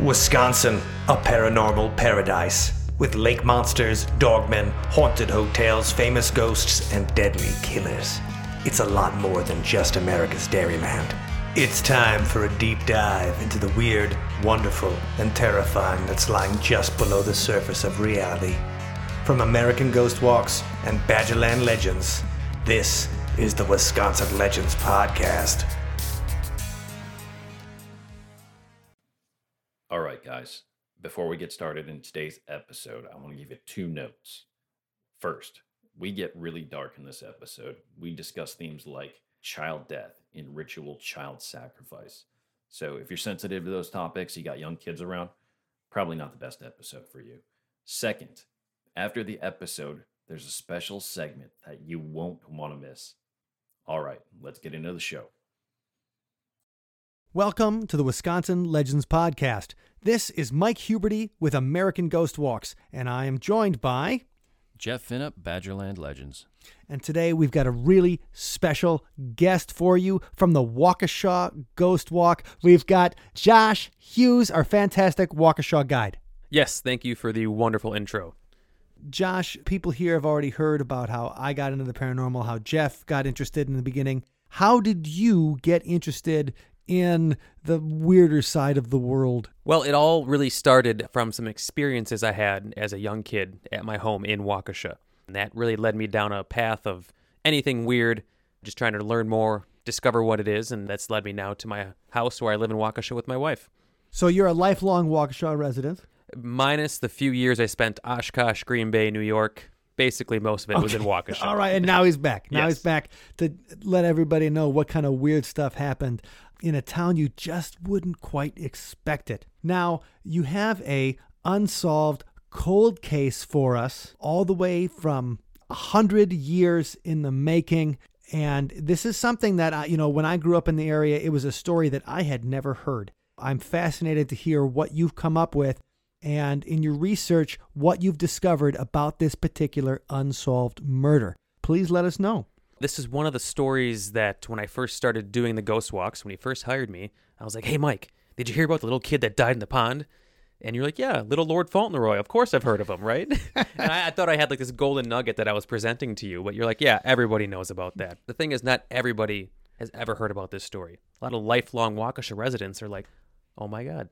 Wisconsin, a paranormal paradise. With lake monsters, dogmen, haunted hotels, famous ghosts, and deadly killers. It's a lot more than just America's Dairyland. It's time for a deep dive into the weird, wonderful, and terrifying that's lying just below the surface of reality. From American Ghost Walks and Badgerland Legends, this is the Wisconsin Legends Podcast. Before we get started in today's episode, I want to give you two notes. First, we get really dark in this episode. We discuss themes like child death and ritual child sacrifice. So, if you're sensitive to those topics, you got young kids around, probably not the best episode for you. Second, after the episode, there's a special segment that you won't want to miss. All right, let's get into the show. Welcome to the Wisconsin Legends Podcast. This is Mike Huberty with American Ghost Walks, and I am joined by. Jeff Finup, Badgerland Legends. And today we've got a really special guest for you from the Waukesha Ghost Walk. We've got Josh Hughes, our fantastic Waukesha guide. Yes, thank you for the wonderful intro. Josh, people here have already heard about how I got into the paranormal, how Jeff got interested in the beginning. How did you get interested in the weirder side of the world? Well, it all really started from some experiences I had as a young kid at my home in Waukesha. And that really led me down a path of anything weird, just trying to learn more, discover what it is, and that's led me now to my house where I live in Waukesha with my wife. So you're a lifelong Waukesha resident? Minus the few years I spent Oshkosh, Green Bay, New York. Basically, most of it was in Waukesha. All right, and now he's back. Now Yes. he's back to let everybody know what kind of weird stuff happened in a town you just wouldn't quite expect it. Now, you have a unsolved cold case for us all the way from a 100 years in the making and this is something that I, you know, when I grew up in the area, it was a story that I had never heard. I'm fascinated to hear what you've come up with and in your research what you've discovered about this particular unsolved murder. Please let us know. This is one of the stories that when I first started doing the ghost walks, when he first hired me, I was like, hey, Mike, did you hear about the little kid that died in the pond? And you're like, yeah, little Lord Fauntleroy. Of course I've heard of him, right? and I, I thought I had like this golden nugget that I was presenting to you, but you're like, yeah, everybody knows about that. The thing is, not everybody has ever heard about this story. A lot of lifelong Waukesha residents are like, oh my God.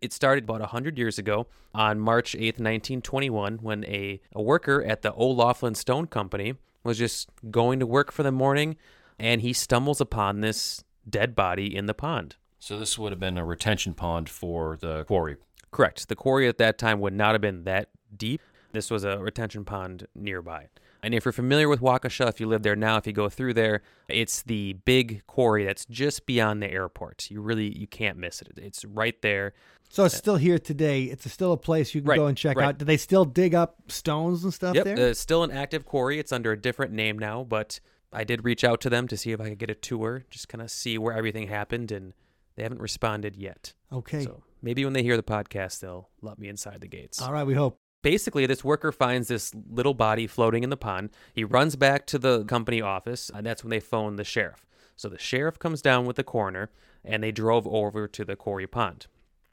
It started about 100 years ago on March 8th, 1921, when a, a worker at the O'Laughlin Stone Company was just going to work for the morning and he stumbles upon this dead body in the pond. So this would have been a retention pond for the quarry. Correct. The quarry at that time would not have been that deep. This was a retention pond nearby. And if you're familiar with Waukesha, if you live there now, if you go through there, it's the big quarry that's just beyond the airport. You really you can't miss it. It's right there. So it's still here today. It's still a place you can Right, go and check right. out. Do they still dig up stones and stuff Yep, there? uh, still an active quarry. It's under a different name now, but I did reach out to them to see if I could get a tour, just kind of see where everything happened, and they haven't responded yet. okay. So maybe when they hear the podcast, they'll let me inside the gates. All right, we hope. Basically, this worker finds this little body floating in the pond. He runs back to the company office, and that's when they phone the sheriff. So the sheriff comes down with the coroner, and they drove over to the quarry pond.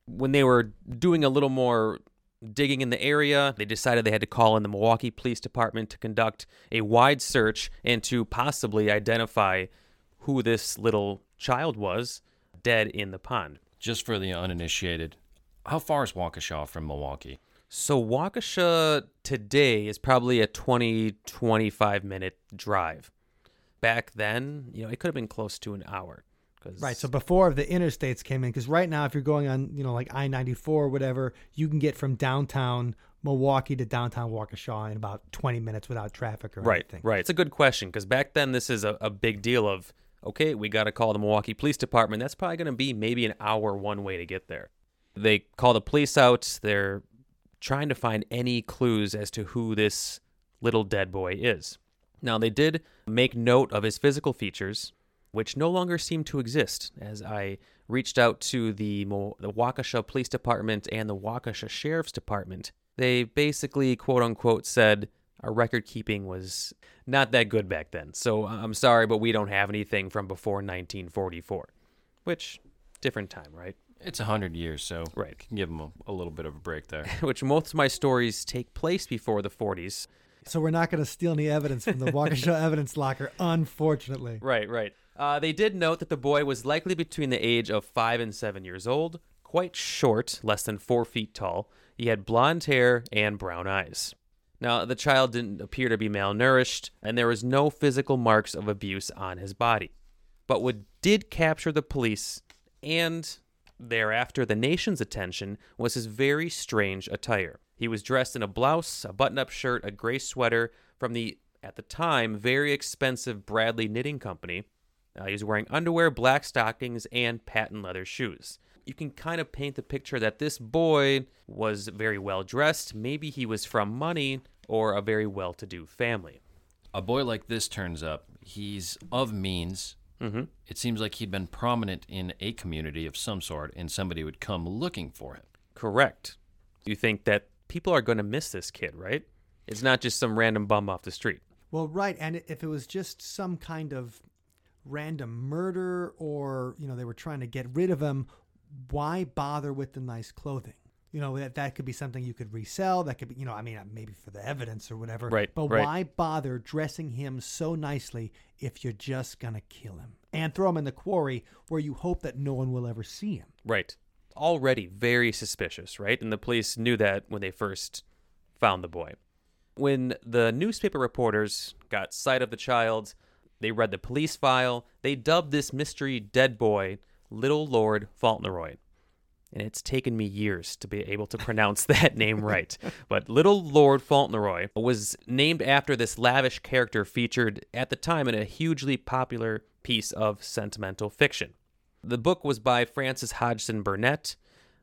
When they were doing a little more digging in the area, they decided they had to call in the Milwaukee Police Department to conduct a wide search and to possibly identify who this little child was dead in the pond. Just for the uninitiated, how far is Waukesha from Milwaukee? So Waukesha today is probably a 20 25 minute drive. Back then, you know, it could have been close to an hour. 'cause- Right. So before the interstates came in, because right now, if you're going on, you know, like I 94 or whatever, you can get from downtown Milwaukee to downtown Waukesha in about 20 minutes without traffic or right, anything. right. It's a good question because back then this is a, a big deal of okay, we got to call the Milwaukee Police Department. That's probably going to be maybe an hour one way to get there. They call the police out. They're trying to find any clues as to who this little dead boy is. Now, they did make note of his physical features, which no longer seem to exist. As I reached out to the, Mo- the Waukesha Police Department and the Waukesha Sheriff's Department, they basically, quote unquote, said our record keeping was not that good back then. So I'm sorry, but we don't have anything from before 1944, which different time, right? It's a hundred years, so Right. can give them a, a little bit of a break there. which most of my stories take place before the 40s. So we're not going to steal any evidence from the Waukesha evidence locker, unfortunately. Right, right. Uh, they did note that the boy was likely between the age of five and seven years old, quite short, less than four feet tall. He had blonde hair and brown eyes. Now, the child didn't appear to be malnourished, and there was no physical marks of abuse on his body. But what did capture the police and thereafter the nation's attention was his very strange attire. He was dressed in a blouse, a button up shirt, a gray sweater from the, at the time, very expensive Bradley Knitting Company. Uh, he was wearing underwear, black stockings, and patent leather shoes. You can kind of paint the picture that this boy was very well dressed. Maybe he was from money or a very well to do family. A boy like this turns up. He's of means. Mm-hmm. It seems like he'd been prominent in a community of some sort, and somebody would come looking for him. Correct. You think that people are going to miss this kid, right? It's not just some random bum off the street. Well, right, and if it was just some kind of random murder or, you know, they were trying to get rid of him, why bother with the nice clothing? You know, that that could be something you could resell. That could be, you know, I mean, maybe for the evidence or whatever. Right, But right. why bother dressing him so nicely if you're just going to kill him and throw him in the quarry where you hope that no one will ever see him? Right. Already very suspicious, right? And the police knew that when they first found the boy. When the newspaper reporters got sight of the child, they read the police file, they dubbed this mystery dead boy Little Lord Fauntleroy. And it's taken me years to be able to pronounce that name right. But Little Lord Fauntleroy was named after this lavish character featured at the time in a hugely popular piece of sentimental fiction. The book was by Frances Hodgson Burnett.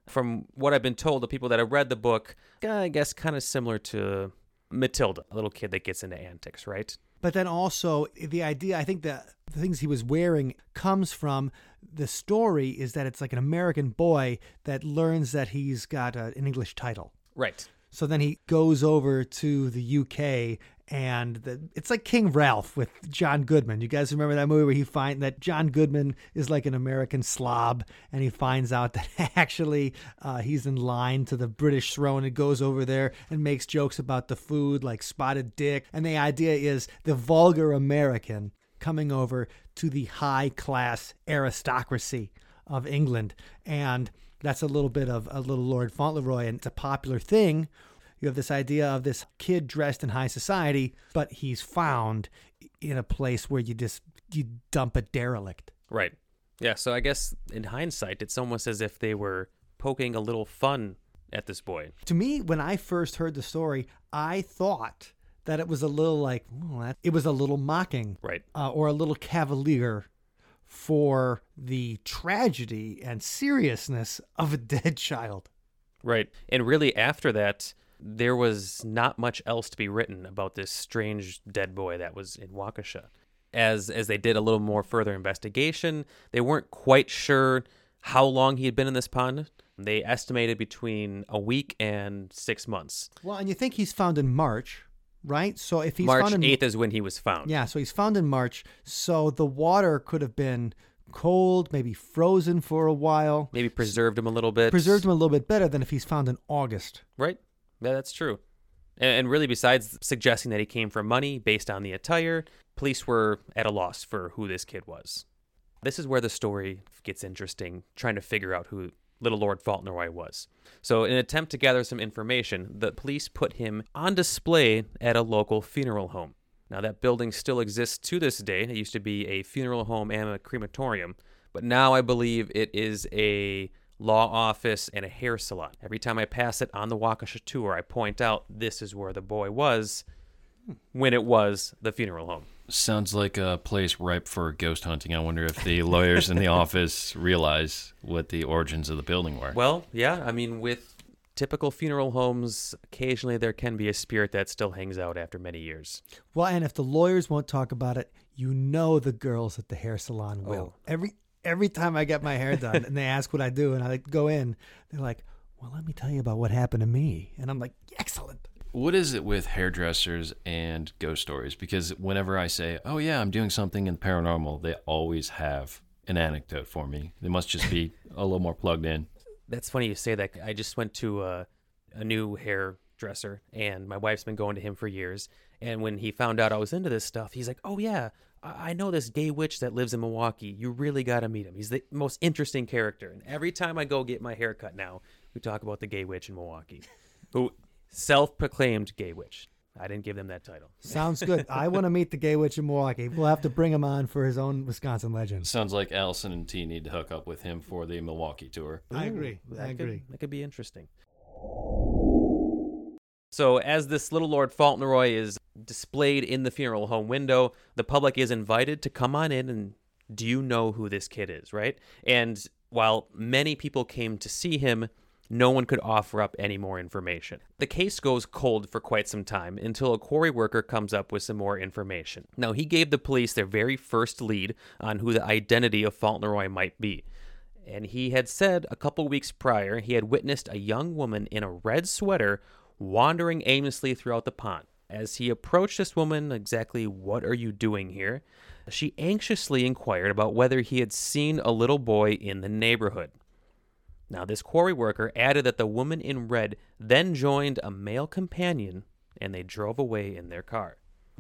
From what I've been told, the people that have read the book, I guess kind of similar to Matilda, a little kid that gets into antics, right? But then also the idea, I think that the things he was wearing comes from the story is that it's like an American boy that learns that he's got a, an English title. Right. So then he goes over to the UK and the, it's like King Ralph with John Goodman. You guys remember that movie where he find that John Goodman is like an American slob and he finds out that actually uh, he's in line to the British throne and goes over there and makes jokes about the food like spotted dick. And the idea is the vulgar American coming over to the high class aristocracy of England. And that's a little bit of a little Lord Fauntleroy, and it's a popular thing. You have this idea of this kid dressed in high society, but he's found in a place where you just you dump a derelict. Right. Yeah. So I guess in hindsight, it's almost as if they were poking a little fun at this boy. To me, when I first heard the story, I thought that it was a little like oh, that, it was a little mocking, Right. uh, or a little cavalier for the tragedy and seriousness of a dead child. Right. And really, after that, there was not much else to be written about this strange dead boy that was in Waukesha. As as they did a little more further investigation, they weren't quite sure how long he had been in this pond. They estimated between a week and six months. Well, and you think he's found in March, right? So if he's March found in eighth is when he was found. Yeah, so he's found in March. So the water could have been cold, maybe frozen for a while. Maybe preserved him a little bit. Preserved him a little bit better than if he's found in August. Right. Yeah, that's true. And, and really, besides suggesting that he came for money based on the attire, police were at a loss for who this kid was. This is where the story gets interesting, trying to figure out who little Lord Fauntleroy was. So, in an attempt to gather some information, the police put him on display at a local funeral home. Now, that building still exists to this day. It used to be a funeral home and a crematorium, but now I believe it is a law office and a hair salon. Every time I pass it on the Waukesha tour, I point out this is where the boy was hmm. when it was the funeral home. Sounds like a place ripe for ghost hunting. I wonder if the lawyers in the office realize what the origins of the building were. Well, yeah, I mean, with typical funeral homes, occasionally there can be a spirit that still hangs out after many years. Well, and if the lawyers won't talk about it, you know the girls at the hair salon will. Oh. Every every time I get my hair done and they ask what I do and I go in, they're like, "Well, let me tell you about what happened to me." And I'm like, "Excellent." What is it with hairdressers and ghost stories? Because whenever I say, "Oh yeah, I'm doing something in paranormal," they always have an anecdote for me. They must just be a little more plugged in. That's funny you say that. I just went to a, a new hairdresser, and my wife's been going to him for years. And when he found out I was into this stuff, he's like, "Oh yeah, I I know this gay witch that lives in Milwaukee. You really got to meet him. He's the most interesting character." And every time I go get my hair cut now, we talk about the gay witch in Milwaukee, who self-proclaimed gay witch. I didn't give them that title. Sounds good. I want to meet the gay witch in Milwaukee. We'll have to bring him on for his own Wisconsin legend. Sounds like Allison and T need to hook up with him for the Milwaukee tour. I agree. That I could- agree. that could be interesting. So, as this little Lord Fauntleroy is displayed in the funeral home window, the public is invited to come on in and do you know who this kid is, right? And while many people came to see him, no one could offer up any more information. The case goes cold for quite some time until a quarry worker comes up with some more information. Now, he gave the police their very first lead on who the identity of Fauntleroy might be and he had said a couple weeks prior he had witnessed a young woman in a red sweater wandering aimlessly throughout the pond. As he approached this woman, exactly what are you doing here? She anxiously inquired about whether he had seen a little boy in the neighborhood. Now, this quarry worker added that the woman in red then joined a male companion and they drove away in their car.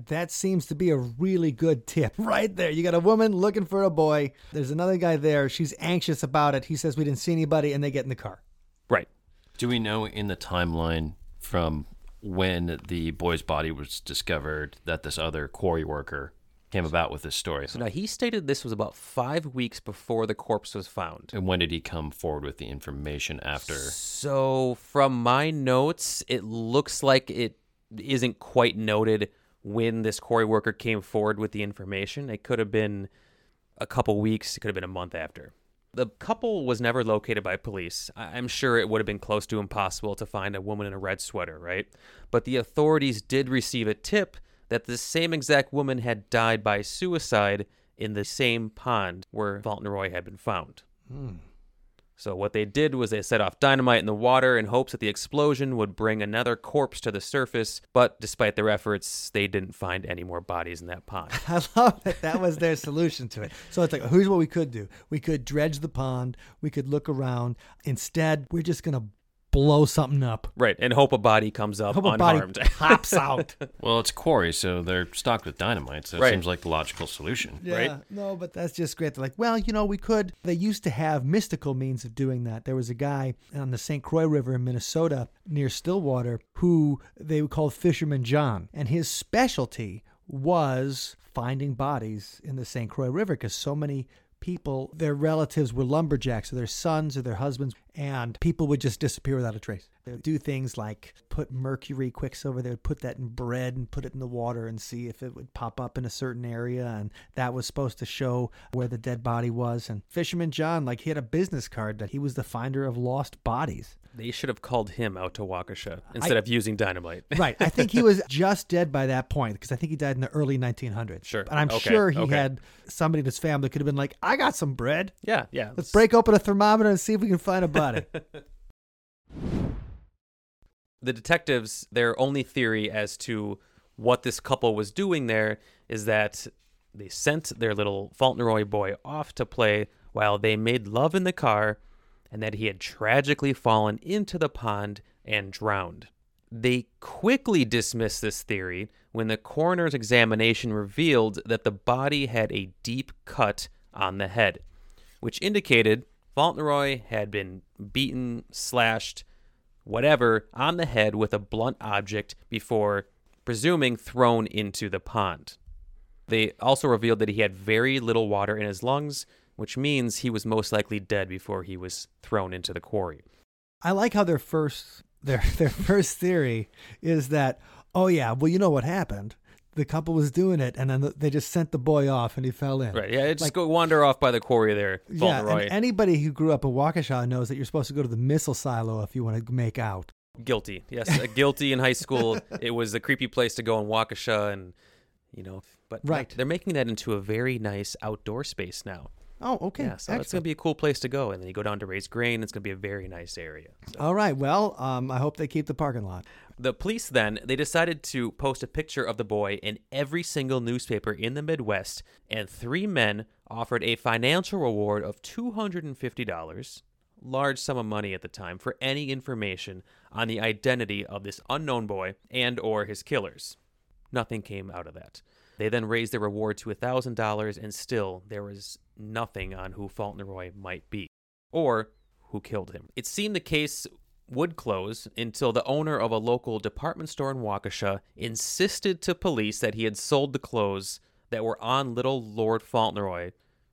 That seems to be a really good tip right there. You got a woman looking for a boy. There's another guy there. She's anxious about it. He says we didn't see anybody, and they get in the car. Right. Do we know in the timeline from when the boy's body was discovered that this other quarry worker came about with this story? So now he stated this was about five weeks before the corpse was found. And when did he come forward with the information after? So, from my notes, it looks like it isn't quite noted when this quarry worker came forward with the information. It could have been a couple weeks, it could have been a month after. The couple was never located by police. I'm sure it would have been close to impossible to find a woman in a red sweater, right? But the authorities did receive a tip that the same exact woman had died by suicide in the same pond where Fauntleroy had been found. Hmm. So what they did was they set off dynamite in the water in hopes that the explosion would bring another corpse to the surface, but despite their efforts, they didn't find any more bodies in that pond. I love that that was their solution to it. So it's like, here's what we could do. We could dredge the pond. We could look around. Instead, we're just gonna blow something up. right, and hope a body comes up Hope a body unharmed. pops out. Well, it's quarry, so they're stocked with dynamite, so it Right. seems like the logical solution. Yeah, Right? no, but that's just great. They're like, well, you know, we could. They used to have mystical means of doing that. There was a guy on the St. Croix River in Minnesota near Stillwater who they would call Fisherman John, and his specialty was finding bodies in the St. Croix River because so many people, their relatives were lumberjacks or their sons or their husbands, and people would just disappear without a trace. They would do things like put mercury quicksilver, they would put that in bread and put it in the water and see if it would pop up in a certain area, and that was supposed to show where the dead body was. And Fisherman John, like, he had a business card that he was the finder of lost bodies. They should have called him out to Waukesha instead of using dynamite. Right. I think he was just dead by that point because I think he died in the early 1900s. Sure. And I'm Okay, sure he okay. had somebody in his family could have been like, I got some bread. yeah, yeah. Let's break open a thermometer and see if we can find a body. the detectives, their only theory as to what this couple was doing there is that they sent their little Fauntleroy boy off to play while they made love in the car and that he had tragically fallen into the pond and drowned. They quickly dismissed this theory when the coroner's examination revealed that the body had a deep cut on the head, which indicated Fauntleroy had been beaten, slashed, whatever on the head with a blunt object before presuming thrown into the pond. They also revealed that he had very little water in his lungs, which means he was most likely dead before he was thrown into the quarry. I like how their first their their first theory is that oh yeah, well you know what happened. The couple was doing it, and then they just sent the boy off, and he fell in. Right. Yeah, just go wander off by the quarry there, Yeah, Fauntleroy. and anybody who grew up in Waukesha knows that you're supposed to go to the missile silo if you want to make out. Guilty. Yes, uh, guilty in high school. It was a creepy place to go in Waukesha, and you know, but Right. they're making that into a very nice outdoor space now. Oh, okay. Yeah, so it's going to be a cool place to go. And then you go down to raise grain. It's going to be a very nice area. So- All right. Well, um, I hope they keep the parking lot. The police then they decided to post a picture of the boy in every single newspaper in the Midwest, and three men offered a financial reward of $250, large sum of money at the time, for any information on the identity of this unknown boy and or his killers. Nothing came out of that. They then raised their reward to $1,000 and still there was nothing on who Fauntleroy might be or who killed him. It seemed the case would close until the owner of a local department store in Waukesha insisted to police that he had sold the clothes that were on little Lord Fauntleroy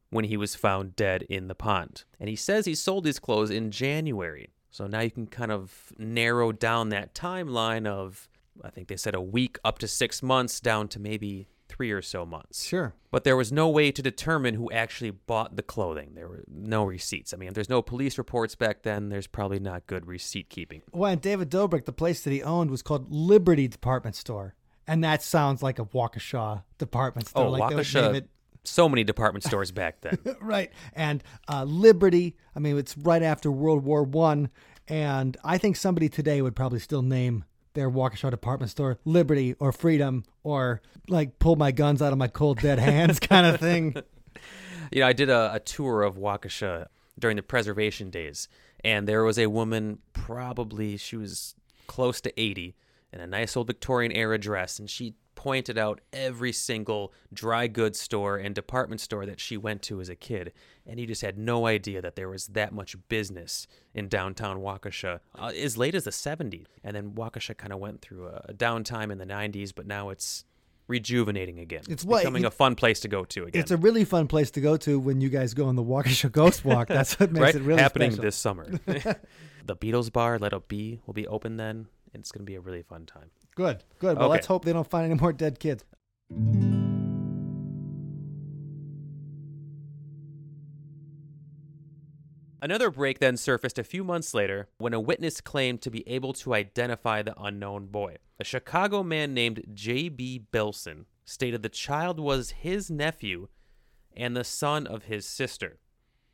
when he was found dead in the pond. And he says he sold these clothes in January. So now you can kind of narrow down that timeline of, I think they said a week up to six months down to maybe three or so months. Sure. But there was no way to determine who actually bought the clothing. There were no receipts. I mean, if there's no police reports back then, there's probably not good receipt keeping. Well, and David Dobrik, the place that he owned was called Liberty Department Store. And that sounds like a Waukesha department store. Oh, like they would Waukesha. name it- So many department stores back then. right. And uh, Liberty, I mean, it's right after World War One, and I think somebody today would probably still name their Waukesha department store Liberty or Freedom or like pull my guns out of my cold dead hands kind of thing. you know, I did a, a tour of Waukesha during the preservation days, and there was a woman, probably she was close to 80, in a nice old Victorian era dress, and she pointed out every single dry goods store and department store that she went to as a kid. And he just had no idea that there was that much business in downtown Waukesha uh, as late as the 70s. And then Waukesha kind of went through a, a downtime in the 90s, but now it's rejuvenating again. It's what- becoming a fun place to go to again. It's a really fun place to go to when you guys go on the Waukesha Ghost Walk. That's what makes right? it really happening special. this summer. the Beatles bar, Let It Be, will be open then. It's going to be a really fun time. Good, good. Well, Okay. let's hope they don't find any more dead kids. Another break then surfaced a few months later when a witness claimed to be able to identify the unknown boy. A Chicago man named J.B. Bilson stated the child was his nephew and the son of his sister.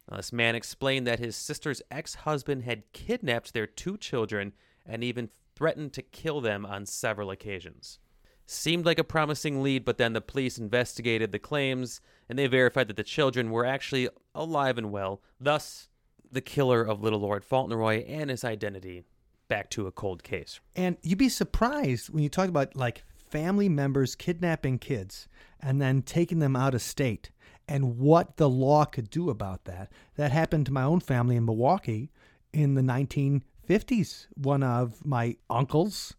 Now, this man explained that his sister's ex husband had kidnapped their two children and even threatened to kill them on several occasions. Seemed like a promising lead, but then the police investigated the claims and they verified that the children were actually alive and well. Thus, the killer of Little Lord Fauntleroy and his identity back to a cold case. And you'd be surprised when you talk about like family members kidnapping kids and then taking them out of state and what the law could do about that. That happened to my own family in Milwaukee in the 1950s. One of my uncles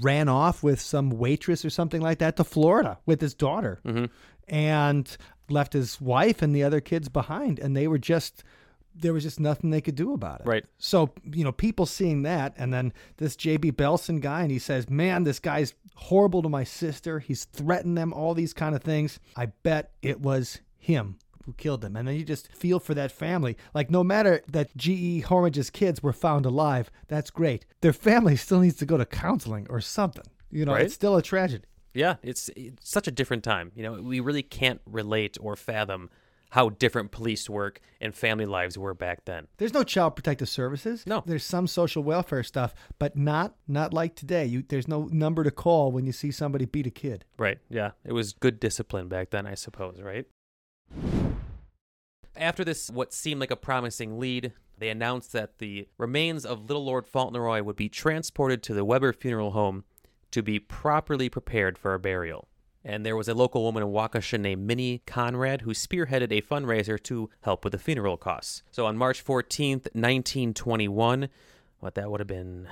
ran off with some waitress or something like that to Florida with his daughter mm-hmm. and left his wife and the other kids behind. And they were just, there was just nothing they could do about it. Right. So, you know, people seeing that, and then this JB Belson guy, and he says, Man, this guy's horrible to my sister. He's threatened them, all these kind of things. I bet it was him who killed them. And then you just feel for that family. Like, no matter that G.E. Hormage's kids were found alive, that's great. Their family still needs to go to counseling or something. You know, Right. it's still a tragedy. Yeah, it's, it's such a different time. You know, we really can't relate or fathom how different police work and family lives were back then. There's no child protective services. No. There's some social welfare stuff, but not not like today. You there's no number to call when you see somebody beat a kid. Right. Yeah. It was good discipline back then, I suppose, right? After this, what seemed like a promising lead, they announced that the remains of Little Lord Fauntleroy would be transported to the Weber Funeral Home to be properly prepared for a burial. And there was a local woman in Waukesha named Minnie Conrad who spearheaded a fundraiser to help with the funeral costs. So on March 14th, 1921, what that would have been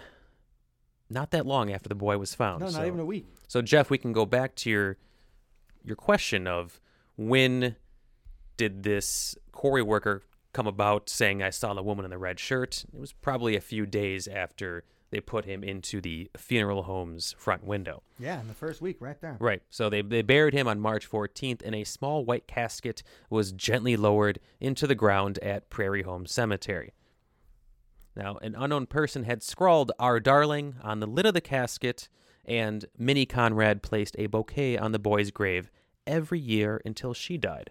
not that long after the boy was found. No, not so- even a week. so Jeff, we can go back to your your question of when did this quarry worker come about saying I saw the woman in the red shirt? It was probably a few days after they put him into the funeral home's front window. Yeah, in the first week, right there. Right. So they, they buried him on March 14th, and a small white casket was gently lowered into the ground at Prairie Home Cemetery. Now, an unknown person had scrawled Our Darling on the lid of the casket, and Minnie Conrad placed a bouquet on the boy's grave every year until she died.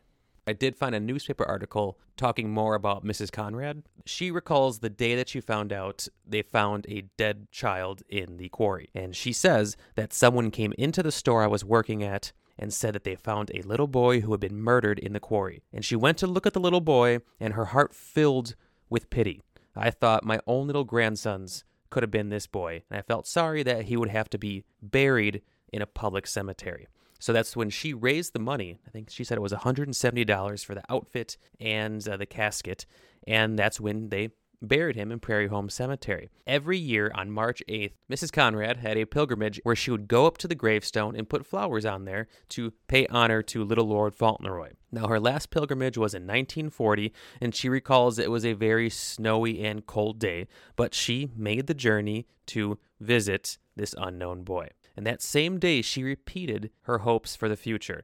I did find a newspaper article talking more about Mrs. Conrad. She recalls the day that she found out they found a dead child in the quarry. And she says that someone came into the store I was working at and said that they found a little boy who had been murdered in the quarry. And she went to look at the little boy, and her heart filled with pity. I thought my own little grandsons could have been this boy, and I felt sorry that he would have to be buried in a public cemetery. So that's when she raised the money. I think she said it was $170 for the outfit and uh, the casket. And that's when they buried him in Prairie Home Cemetery. Every year on March 8th, Mrs. Conrad had a pilgrimage where she would go up to the gravestone and put flowers on there to pay honor to little Lord Fauntleroy. Now, her last pilgrimage was in 1940, and she recalls it was a very snowy and cold day, but she made the journey to visit this unknown boy. And that same day, she repeated her hopes for the future.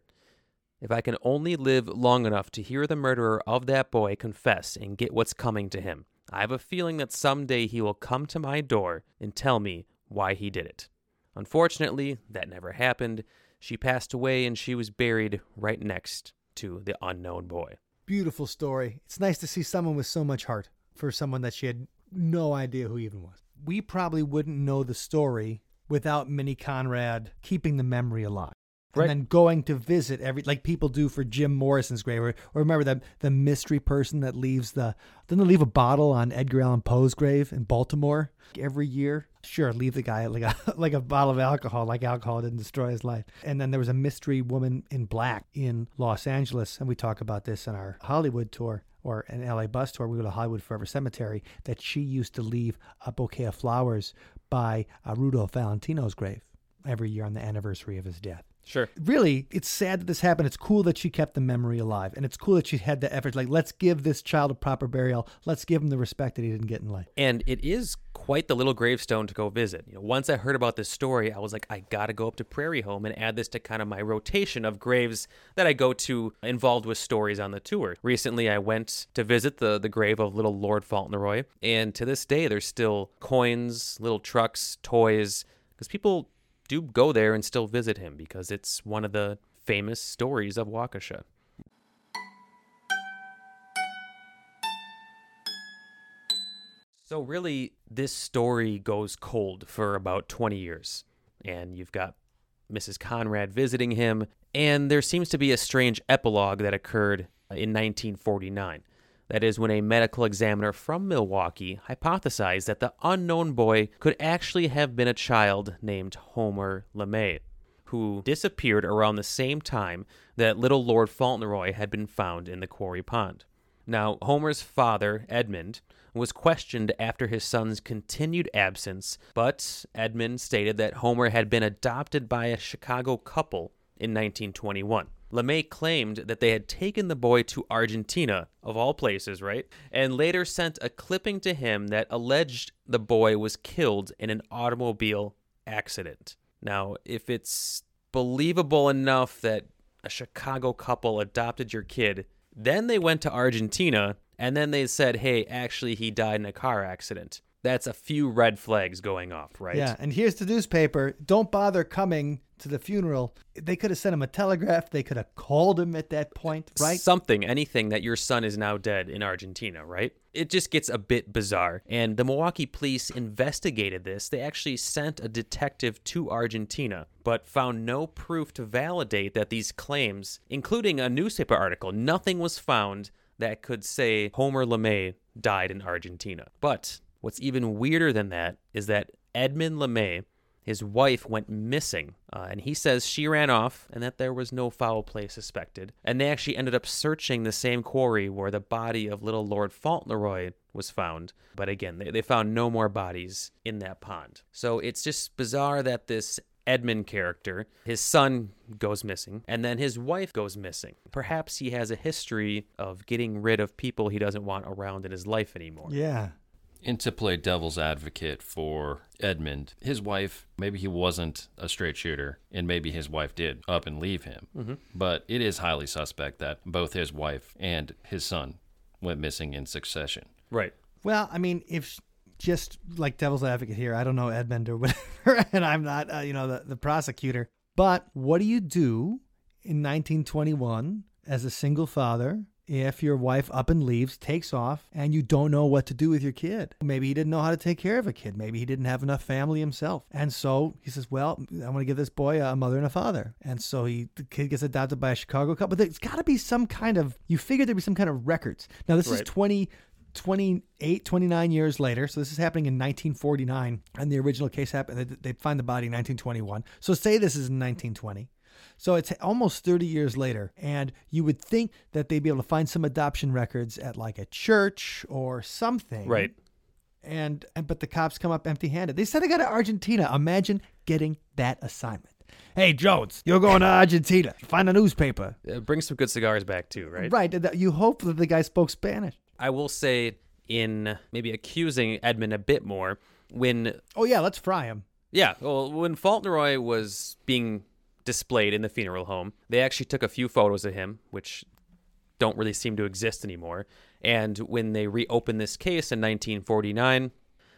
If I can only live long enough to hear the murderer of that boy confess and get what's coming to him, I have a feeling that someday he will come to my door and tell me why he did it. Unfortunately, that never happened. She passed away and she was buried right next to the unknown boy. Beautiful story. It's nice to see someone with so much heart for someone that she had no idea who even was. We probably wouldn't know the story without Minnie Conrad keeping the memory alive. Right. And then going to visit every like people do for Jim Morrison's grave, or, or remember that the mystery person that leaves the didn't they leave a bottle on Edgar Allan Poe's grave in Baltimore every year? Sure, leave the guy like a like a bottle of alcohol, like alcohol didn't destroy his life. And then there was a mystery woman in black in Los Angeles, and we talk about this in our Hollywood tour or an LA bus tour. We go to Hollywood Forever Cemetery. That she used to leave a bouquet of flowers by uh, Valentino's grave every year on the anniversary of his death Sure. really, it's sad that this happened. It's cool that she kept the memory alive, and it's cool that she had the effort. Like, let's give this child a proper burial. Let's give him the respect that he didn't get in life. And it is quite the little gravestone to go visit. You know, once I heard about this story, I was like, I gotta go up to Prairie Home and add this to kind of my rotation of graves that I go to involved with stories on the tour. Recently, I went to visit the the grave of little Lord Fauntleroy, and to this day, there's still coins, little trucks, toys, because people do go there and still visit him because it's one of the famous stories of Waukesha. So, really, this story goes cold for about 20 years. And you've got Mrs. Conrad visiting him, and there seems to be a strange epilogue that occurred in 1949. That is when a medical examiner from Milwaukee hypothesized that the unknown boy could actually have been a child named Homer LeMay, who disappeared around the same time that little Lord Fauntleroy had been found in the quarry pond. Now, Homer's father, Edmund, was questioned after his son's continued absence, but Edmund stated that Homer had been adopted by a Chicago couple in 1921. LeMay claimed that they had taken the boy to Argentina, of all places, right? And later sent a clipping to him that alleged the boy was killed in an automobile accident. Now, if it's believable enough that a Chicago couple adopted your kid, then they went to Argentina and then they said, hey, actually, he died in a car accident. That's a few red flags going off, right? Yeah, and here's the newspaper. Don't bother coming to the funeral. They could have sent him a telegraph. They could have called him at that point, right? Something, anything that your son is now dead in Argentina, right? It just gets a bit bizarre. And the Milwaukee police investigated this. They actually sent a detective to Argentina, but found no proof to validate that these claims, including a newspaper article, nothing was found that could say Homer LeMay died in Argentina. But what's even weirder than that is that Edmund LeMay his wife went missing, uh, and he says she ran off and that there was no foul play suspected. And they actually ended up searching the same quarry where the body of little Lord Fauntleroy was found. But again, they, they found no more bodies in that pond. So it's just bizarre that this Edmund character, his son goes missing, and then his wife goes missing. Perhaps he has a history of getting rid of people he doesn't want around in his life anymore. Yeah. And to play devil's advocate for Edmund, his wife, maybe he wasn't a straight shooter, and maybe his wife did up and leave him. Mm-hmm. But it is highly suspect that both his wife and his son went missing in succession. Right. Well, I mean, if just like devil's advocate here, I don't know Edmund or whatever, and I'm not, uh, you know, the, the prosecutor. But what do you do in 1921 as a single father if your wife up and leaves, takes off, and you don't know what to do with your kid. Maybe he didn't know how to take care of a kid. Maybe he didn't have enough family himself. And so he says, Well, I want to give this boy a mother and a father. And so he the kid gets adopted by a Chicago couple. But there's gotta be some kind of you figure there'd be some kind of records. Now this is Right. 20 28, 29 years later. So this is happening in 1949. And the original case happened, they, they find the body in 1921. So say this is in 1920. So it's almost 30 years later. And you would think that they'd be able to find some adoption records at like a church or something. Right. And, and but the cops come up empty handed. They said they got to Argentina. Imagine getting that assignment. Hey, Jones, you're going to Argentina. Find a newspaper. Uh, bring some good cigars back too, right? Right. You hope that the guy spoke Spanish. I will say, in maybe accusing Edmund a bit more, when Oh, yeah, let's fry him. Yeah, well, when Fauntleroy was being displayed in the funeral home, they actually took a few photos of him, which don't really seem to exist anymore. And when they reopened this case in 1949,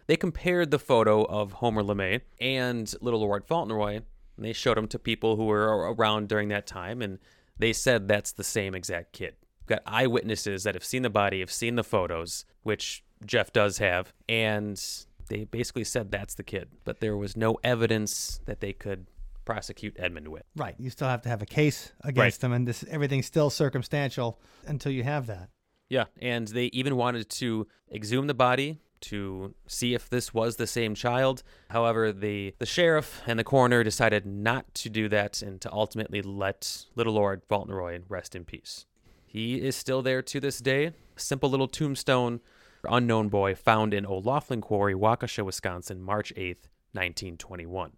they compared the photo of Homer LeMay and Little Lord Fauntleroy, and they showed them to people who were around during that time, and they said that's the same exact kid. We've got eyewitnesses that have seen the body, have seen the photos, which Jeff does have, and they basically said that's the kid. But there was no evidence that they could prosecute Edmund with. Right. You still have to have a case against him, and this everything's still circumstantial until you have that. Yeah, and they even wanted to exhume the body to see if this was the same child. However, the the sheriff and the coroner decided not to do that and to ultimately let little Lord Fauntleroy rest in peace. He is still there to this day. Simple little tombstone, unknown boy found in O'Laughlin Quarry, Waukesha, Wisconsin, March 8th, 1921.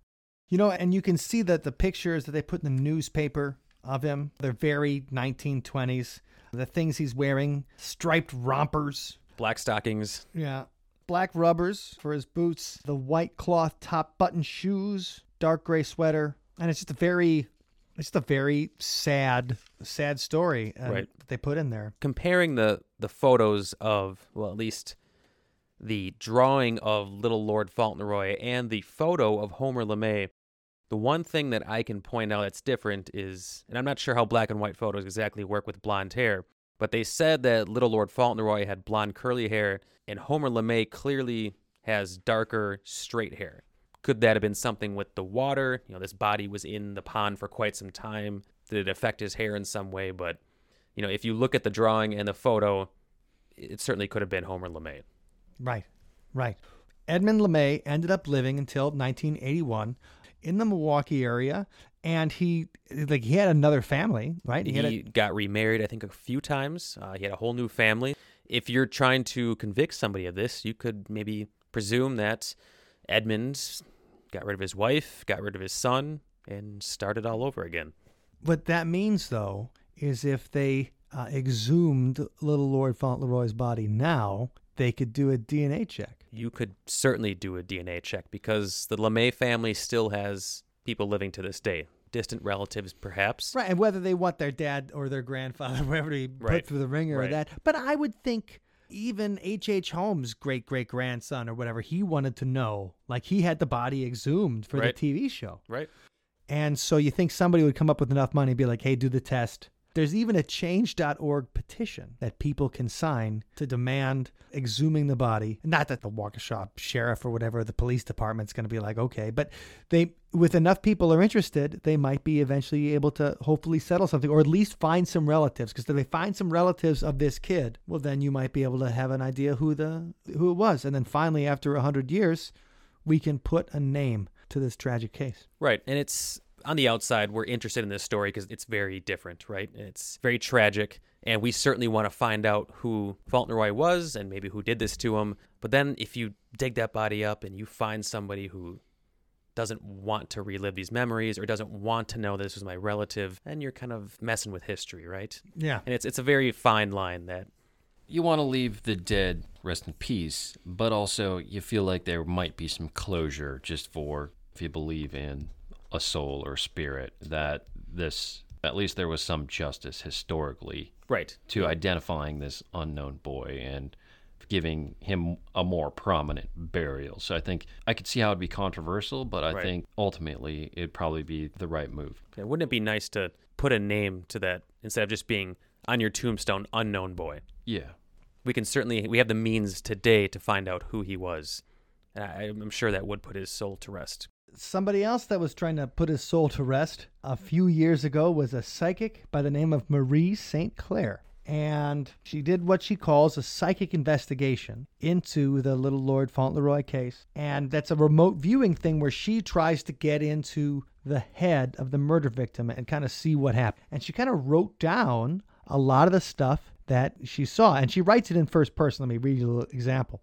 You know, and you can see that the pictures that they put in the newspaper of him, they're very 1920s. The things he's wearing, striped rompers. Black stockings. Yeah. Black rubbers for his boots, the white cloth top button shoes, dark gray sweater. And it's just a very, it's just a very sad, sad story uh, Right. that they put in there. comparing the the photos of well at least the drawing of little lord fauntleroy and the photo of homer lemay the one thing that i can point out that's different is and i'm not sure how black and white photos exactly work with blonde hair but they said that little lord fauntleroy had blonde curly hair and homer lemay clearly has darker straight hair. Could that have been something with the water? You know this body was in the pond for quite some time. Did it affect his hair in some way? But you know, if you look at the drawing and the photo, it certainly could have been Homer LeMay. Right, right. Edmund LeMay ended up living until 1981 in the Milwaukee area, and he like he had another family, right? He had a, got remarried, I think, a few times. Uh, he had a whole new family. If you're trying to convict somebody of this, you could maybe presume that Edmund got rid of his wife, got rid of his son, and started all over again. what that means though is if they uh, exhumed little Lord Fauntleroy's body now, they could do a DNA check. You could certainly do a DNA check because the LeMay family still has people living to this day. Distant relatives, perhaps. Right, and whether they want their dad or their grandfather, whatever he put Right, through the ringer or that. But I would think even H.H. H. Holmes' great great grandson or whatever, he wanted to know. Like he had the body exhumed for Right. the TV show. Right. And so you think somebody would come up with enough money and be like, hey, do the test. There's even a change.org petition that people can sign to demand exhuming the body. Not that the Waukesha sheriff or whatever, the police department's going to be like, okay, but they, with enough people are interested, they might be eventually able to hopefully settle something or at least find some relatives. Because if they find some relatives of this kid, well, then you might be able to have an idea who the who it was. And then finally, after a hundred years, we can put a name to this tragic case. Right. And it's on the outside, we're interested in this story because it's very different, right? It's very tragic. And we certainly want to find out who Fauntleroy was and maybe who did this to him. But then if you dig that body up and you find somebody who doesn't want to relive these memories or doesn't want to know this was my relative, then you're kind of messing with history, right? Yeah. And it's it's a very fine line that You want to leave the dead rest in peace, but also you feel like there might be some closure just for if you believe in a soul or spirit that this at least there was some justice historically right. to identifying this unknown boy and giving him a more prominent burial. So I think I could see how it'd be controversial, but I Right. think ultimately it'd probably be the right move. Yeah, wouldn't it be nice to put a name to that instead of just being on your tombstone, unknown boy. Yeah. We can certainly we have the means today to find out who he was. And I, I'm sure that would put his soul to rest. Somebody else that was trying to put his soul to rest a few years ago was a psychic by the name of Marie St. Clair. And she did what she calls a psychic investigation into the little Lord Fauntleroy case. And that's a remote viewing thing where she tries to get into the head of the murder victim and kind of see what happened. And she kind of wrote down a lot of the stuff that she saw. And she writes it in first person. Let me read you a little example.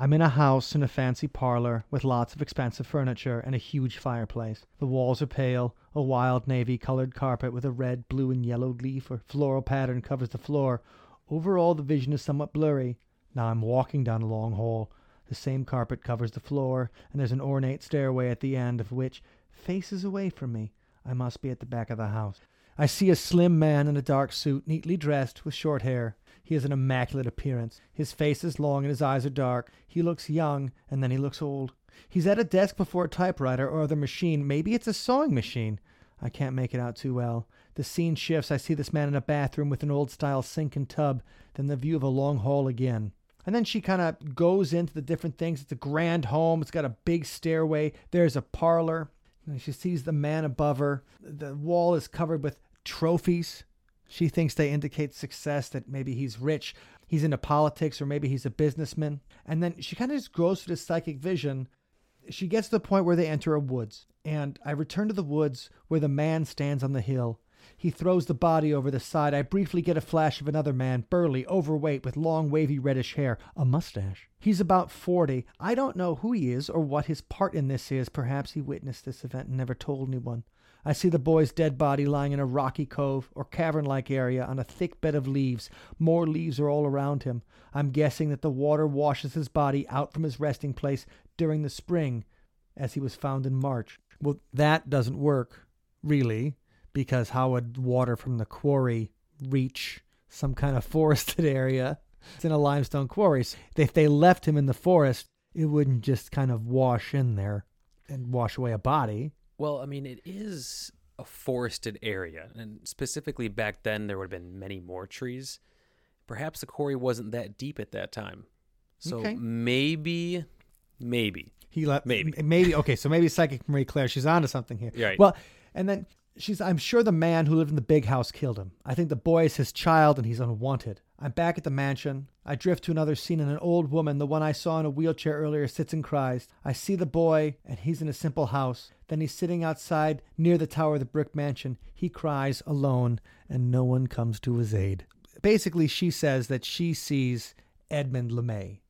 I'm in a house in a fancy parlor with lots of expensive furniture and a huge fireplace. The walls are pale. A wild navy colored carpet with a red, blue, and yellow leaf or floral pattern covers the floor. Overall, the vision is somewhat blurry. Now I'm walking down a long hall. The same carpet covers the floor, and there's an ornate stairway at the end of which faces away from me. I must be at the back of the house. I see a slim man in a dark suit, neatly dressed, with short hair. He has an immaculate appearance. His face is long and his eyes are dark. He looks young, and then he looks old. He's at a desk before a typewriter or other machine. Maybe it's a sewing machine. I can't make it out too well. The scene shifts. I see this man in a bathroom with an old style sink and tub, then the view of a long hall again. And then she kind of goes into the different things. It's a grand home. It's got a big stairway. There's a parlor. And she sees the man above her. The wall is covered with trophies. She thinks they indicate success, that maybe he's rich, he's into politics, or maybe he's a businessman. And then she kind of just grows to this psychic vision. She gets to the point where they enter a woods. And I return to the woods where the man stands on the hill. He throws the body over the side. I briefly get a flash of another man, burly, overweight, with long, wavy reddish hair, a mustache. He's about 40. I don't know who he is or what his part in this is. Perhaps he witnessed this event and never told anyone. I see the boy's dead body lying in a rocky cove or cavern like area on a thick bed of leaves. More leaves are all around him. I'm guessing that the water washes his body out from his resting place during the spring, as he was found in March. Well, that doesn't work, really, because how would water from the quarry reach some kind of forested area? It's in a limestone quarry. If they left him in the forest, it wouldn't just kind of wash in there and wash away a body. Well, I mean, it is a forested area, and specifically back then, there would have been many more trees. Perhaps the quarry wasn't that deep at that time, so Okay. maybe, maybe. He left Maybe. maybe okay. So maybe psychic Marie Claire. She's onto something here. Right. Well, and then she's. I'm sure the man who lived in the big house killed him. I think the boy is his child and he's unwanted. I'm back at the mansion. I drift to another scene and an old woman, the one I saw in a wheelchair earlier, sits and cries. I see the boy and he's in a simple house. Then he's sitting outside near the tower of the brick mansion. He cries alone and no one comes to his aid. Basically, she says that she sees Edmund LeMay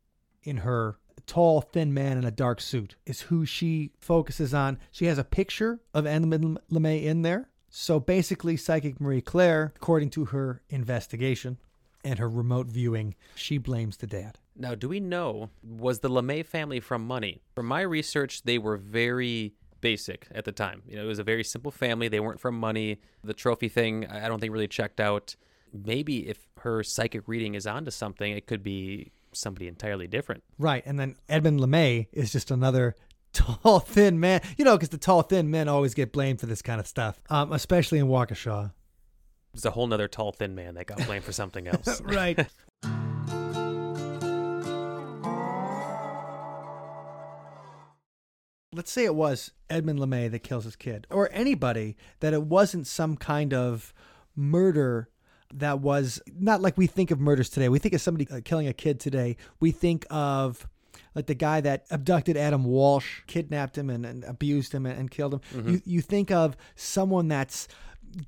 in her tall, thin man in a dark suit is who she focuses on. She has a picture of Edmund LeMay in there. So basically, Psychic Marie Claire, according to her investigation and her remote viewing, she blames the dad. Now, do we know was the LeMay family from money? From my research, they were very basic at the time. You know, it was a very simple family. They weren't from money. The trophy thing, I don't think really checked out. Maybe if her psychic reading is onto something, it could be somebody entirely different. Right. And then Edmund LeMay is just another tall, thin man. You know, because the tall, thin men always get blamed for this kind of stuff, um, especially in Waukesha. It's a whole nother tall, thin man that got blamed for something else. right. Let's say it was Edmund LeMay that kills his kid, or anybody, that it wasn't some kind of murder that was not like we think of murders today. We think of somebody uh, killing a kid today. We think of like the guy that abducted Adam Walsh, kidnapped him and, and abused him and, and killed him. You, you think of someone that's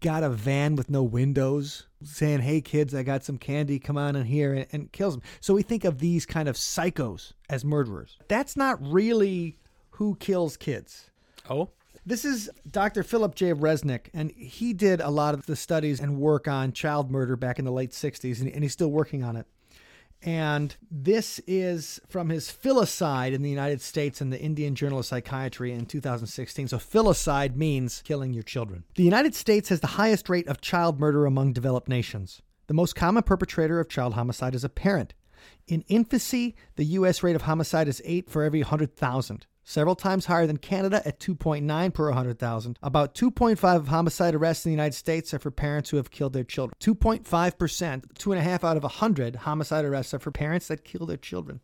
got a van with no windows saying, Hey kids, I got some candy, come on in here and, and kills them. So we think of these kind of psychos as murderers. That's not really who kills kids. oh, This is Dr. Philip J. Resnick, and he did a lot of the studies and work on child murder back in the late 60s, and, he's still working on it. And this is from his filicide in the United States in the Indian Journal of Psychiatry in 2016. So, filicide means killing your children. The United States has the highest rate of child murder among developed nations. The most common perpetrator of child homicide is a parent. In infancy, the U.S. rate of homicide is 8 for every 100,000, several times higher than Canada at 2.9 per 100,000. About 2.5 of homicide arrests in the United States are for parents who have killed their children. 2.5%, two and a half out of 100 homicide arrests are for parents that kill their children.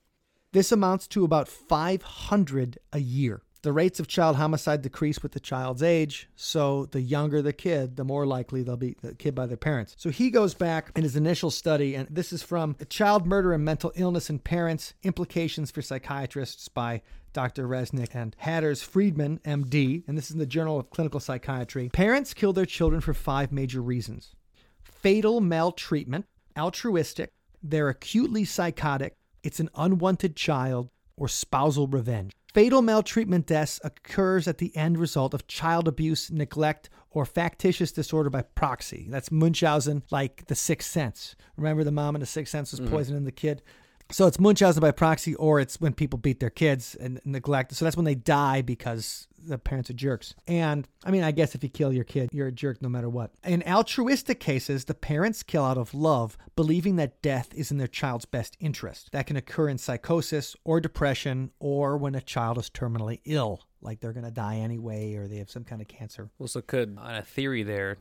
This amounts to about 500 a year. The rates of child homicide decrease with the child's age, so the younger the kid, the more likely they'll be the kid by their parents. So he goes back in his initial study, and this is from Child Murder and Mental Illness in Parents Implications for Psychiatrists by Dr. Resnick and Hatters Friedman, MD, and this is in the Journal of Clinical Psychiatry. Parents kill their children for five major reasons fatal maltreatment, altruistic, they're acutely psychotic, it's an unwanted child, or spousal revenge. Fatal maltreatment deaths occurs at the end result of child abuse, neglect, or factitious disorder by proxy. That's Munchausen, like the Sixth Sense. Remember the mom in the Sixth Sense was mm-hmm. poisoning the kid? So it's Munchausen by proxy, or it's when people beat their kids and neglect. So that's when they die because the parents are jerks. And I mean, I guess if you kill your kid, you're a jerk no matter what. In altruistic cases, the parents kill out of love, believing that death is in their child's best interest. That can occur in psychosis or depression, or when a child is terminally ill, like they're going to die anyway, or they have some kind of cancer. Well, so could, on a theory there,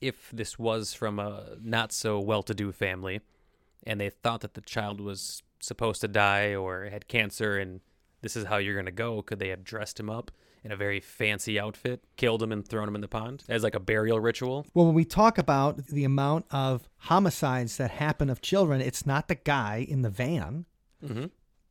if this was from a not so well to do family and they thought that the child was supposed to die or had cancer and this is how you're going to go, could they have dressed him up in a very fancy outfit, killed him, and thrown him in the pond as like a burial ritual? Well, when we talk about the amount of homicides that happen of children, it's not the guy in the van. Mm-hmm.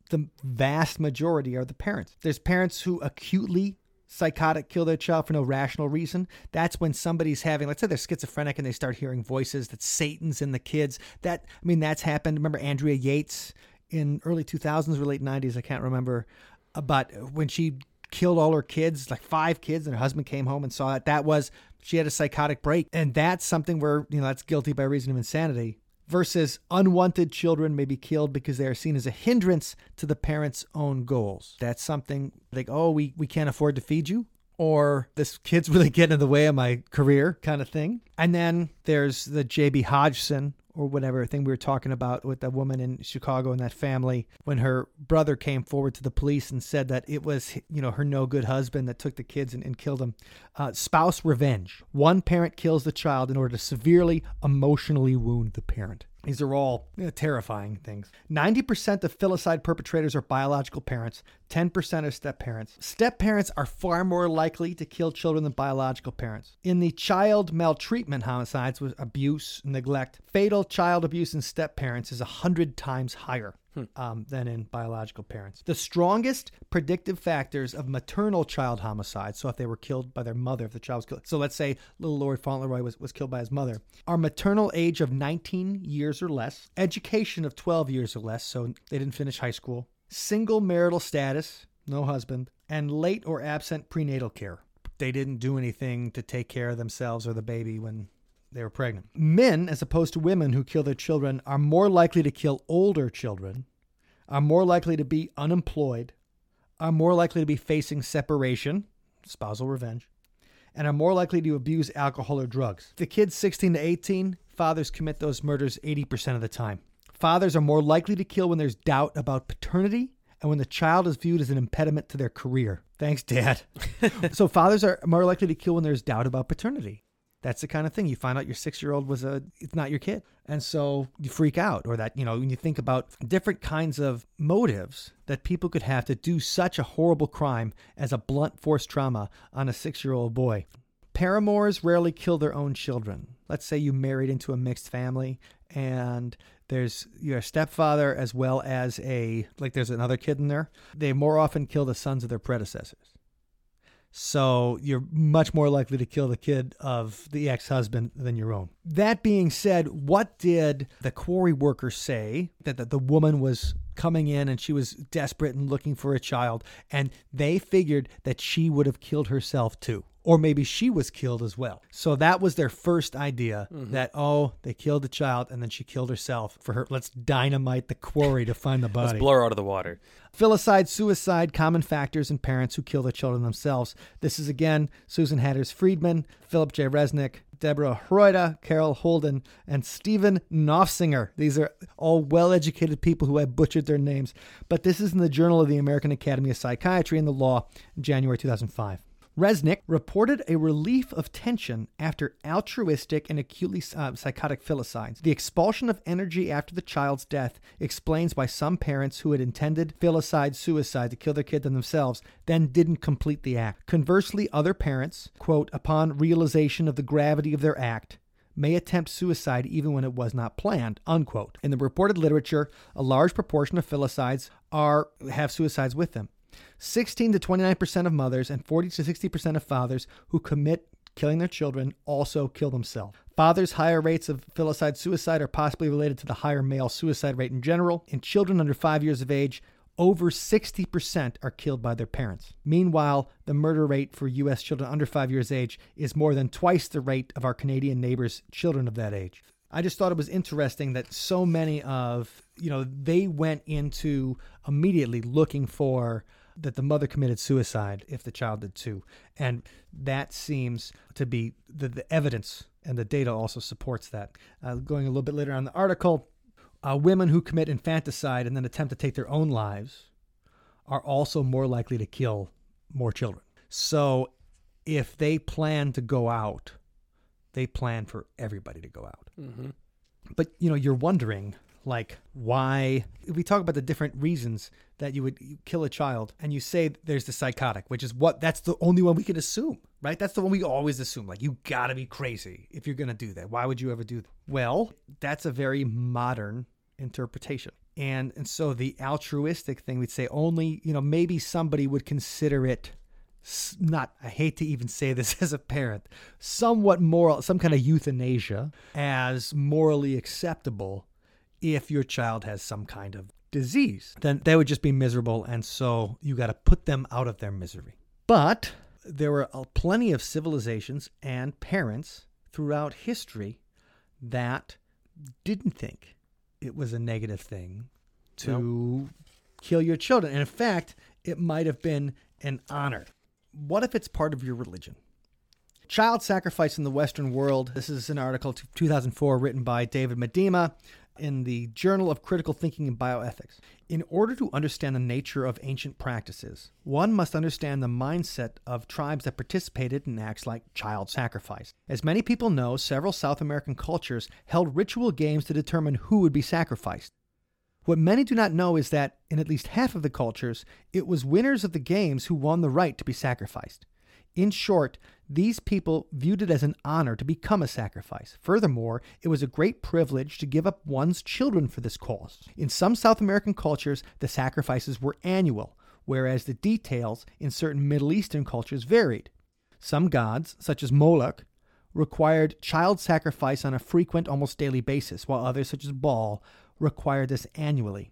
The vast majority are the parents. There's parents who acutely psychotic kill their child for no rational reason. That's when somebody's having, let's say they're schizophrenic and they start hearing voices that Satan's in the kids. That, I mean, that's happened. Remember Andrea Yates in early 2000s or late 90s? I can't remember. But when she killed all her kids, like five kids, and her husband came home and saw that, that was, she had a psychotic break. And that's something where, you know, that's guilty by reason of insanity. Versus unwanted children may be killed because they are seen as a hindrance to the parents' own goals. That's something like, oh, we, we can't afford to feed you, or this kid's really getting in the way of my career kind of thing. And then there's the J.B. Hodgson or whatever thing we were talking about with that woman in Chicago and that family when her brother came forward to the police and said that it was, you know, her no good husband that took the kids and, and killed them. Uh, spouse revenge. One parent kills the child in order to severely emotionally wound the parent. These are all know, terrifying things. 90% of filicide perpetrators are biological parents, 10% are step parents. Step parents are far more likely to kill children than biological parents. In the child maltreatment homicides with abuse, neglect, fatal child abuse in step parents is 100 times higher. Um, than in biological parents. The strongest predictive factors of maternal child homicide, so if they were killed by their mother, if the child was killed, so let's say little Lord Fauntleroy was, was killed by his mother, are maternal age of 19 years or less, education of 12 years or less, so they didn't finish high school, single marital status, no husband, and late or absent prenatal care. They didn't do anything to take care of themselves or the baby when they were pregnant. Men, as opposed to women who kill their children, are more likely to kill older children, are more likely to be unemployed, are more likely to be facing separation, spousal revenge, and are more likely to abuse alcohol or drugs. The kids 16 to 18, fathers commit those murders 80% of the time. Fathers are more likely to kill when there's doubt about paternity and when the child is viewed as an impediment to their career. Thanks, Dad. so fathers are more likely to kill when there's doubt about paternity. That's the kind of thing you find out your six year old was a it's not your kid. And so you freak out or that, you know, when you think about different kinds of motives that people could have to do such a horrible crime as a blunt force trauma on a six year old boy. Paramours rarely kill their own children. Let's say you married into a mixed family and there's your stepfather as well as a like there's another kid in there. They more often kill the sons of their predecessors. So you're much more likely to kill the kid of the ex husband than your own. That being said, what did the quarry worker say that, that the woman was coming in and she was desperate and looking for a child, and they figured that she would have killed herself too? Or maybe she was killed as well. So that was their first idea mm-hmm. that, oh, they killed the child and then she killed herself for her. Let's dynamite the quarry to find the body. Let's blow her out of the water. Filicide, suicide, common factors in parents who kill their children themselves. This is again Susan Hatters Friedman, Philip J. Resnick, Deborah Hroida, Carol Holden, and Stephen Knopfsinger. These are all well educated people who have butchered their names. But this is in the Journal of the American Academy of Psychiatry and the Law, January 2005. Resnick reported a relief of tension after altruistic and acutely uh, psychotic filicides. The expulsion of energy after the child's death explains why some parents who had intended filicide suicide to kill their kid themselves then didn't complete the act. Conversely, other parents, quote, upon realization of the gravity of their act, may attempt suicide even when it was not planned unquote in the reported literature a large proportion of filicides are have suicides with them 16 to 29% of mothers and 40 to 60% of fathers who commit killing their children also kill themselves. Fathers' higher rates of filicide suicide are possibly related to the higher male suicide rate in general. In children under five years of age, over 60% are killed by their parents. Meanwhile, the murder rate for U.S. children under five years of age is more than twice the rate of our Canadian neighbors' children of that age. I just thought it was interesting that so many of, you know, they went into immediately looking for that the mother committed suicide if the child did too. And that seems to be the, the evidence, and the data also supports that. Uh, going a little bit later on the article, uh, women who commit infanticide and then attempt to take their own lives are also more likely to kill more children. So if they plan to go out, they plan for everybody to go out. Mm-hmm. But you know, you're wondering like why we talk about the different reasons that you would kill a child and you say there's the psychotic which is what that's the only one we can assume right? That's the one we always assume like you gotta be crazy if you're gonna do that. Why would you ever do that well that's a very modern interpretation. And and so the altruistic thing we'd say only you know maybe somebody would consider it not I hate to even say this as a parent, somewhat moral, some kind of euthanasia as morally acceptable if your child has some kind of disease. Then they would just be miserable, and so you got to put them out of their misery. But there were uh, plenty of civilizations and parents throughout history that didn't think it was a negative thing to nope. kill your children. And in fact, it might have been an honor. What if it's part of your religion? Child sacrifice in the Western world. This is an article 2004 written by David Miedema in the Journal of Critical Thinking and Bioethics. In order to understand the nature of ancient practices, one must understand the mindset of tribes that participated in acts like child sacrifice. As many people know, several South American cultures held ritual games to determine who would be sacrificed. What many do not know is that, in at least half of the cultures, it was winners of the games who won the right to be sacrificed. In short, these people viewed it as an honor to become a sacrifice. Furthermore, it was a great privilege to give up one's children for this cause. In some South American cultures, the sacrifices were annual, whereas the details in certain Middle Eastern cultures varied. Some gods, such as Moloch, required child sacrifice on a frequent, almost daily basis, while others, such as Baal, required this annually.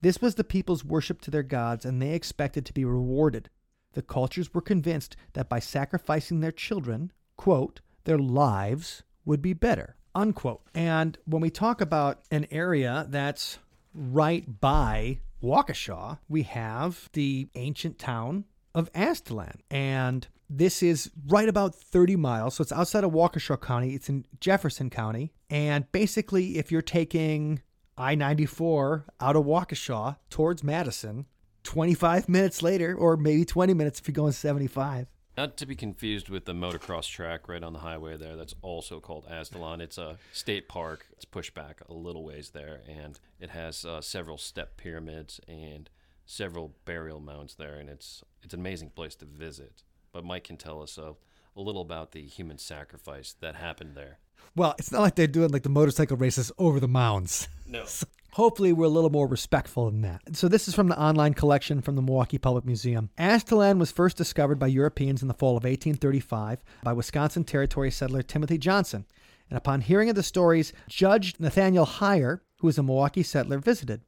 This was the people's worship to their gods, and they expected to be rewarded the cultures were convinced that by sacrificing their children, quote, their lives would be better, unquote. And when we talk about an area that's right by Waukesha, we have the ancient town of Aztalan. And this is right about 30 miles. So it's outside of Waukesha County. It's in Jefferson County. And basically, if you're taking I 94 out of Waukesha towards Madison, 25 minutes later, or maybe 20 minutes if you're going 75. Not to be confused with the motocross track right on the highway there. That's also called Aztalan. It's a state park. It's pushed back a little ways there, and it has uh, several step pyramids and several burial mounds there, and it's it's an amazing place to visit. But Mike can tell us a, a little about the human sacrifice that happened there. Well, it's not like they're doing like the motorcycle races over the mounds. No. Hopefully, we're a little more respectful than that. So, this is from the online collection from the Milwaukee Public Museum. Aztalan was first discovered by Europeans in the fall of 1835 by Wisconsin Territory settler Timothy Johnson. And upon hearing of the stories, Judge Nathaniel Hyer, who was a Milwaukee settler, visited.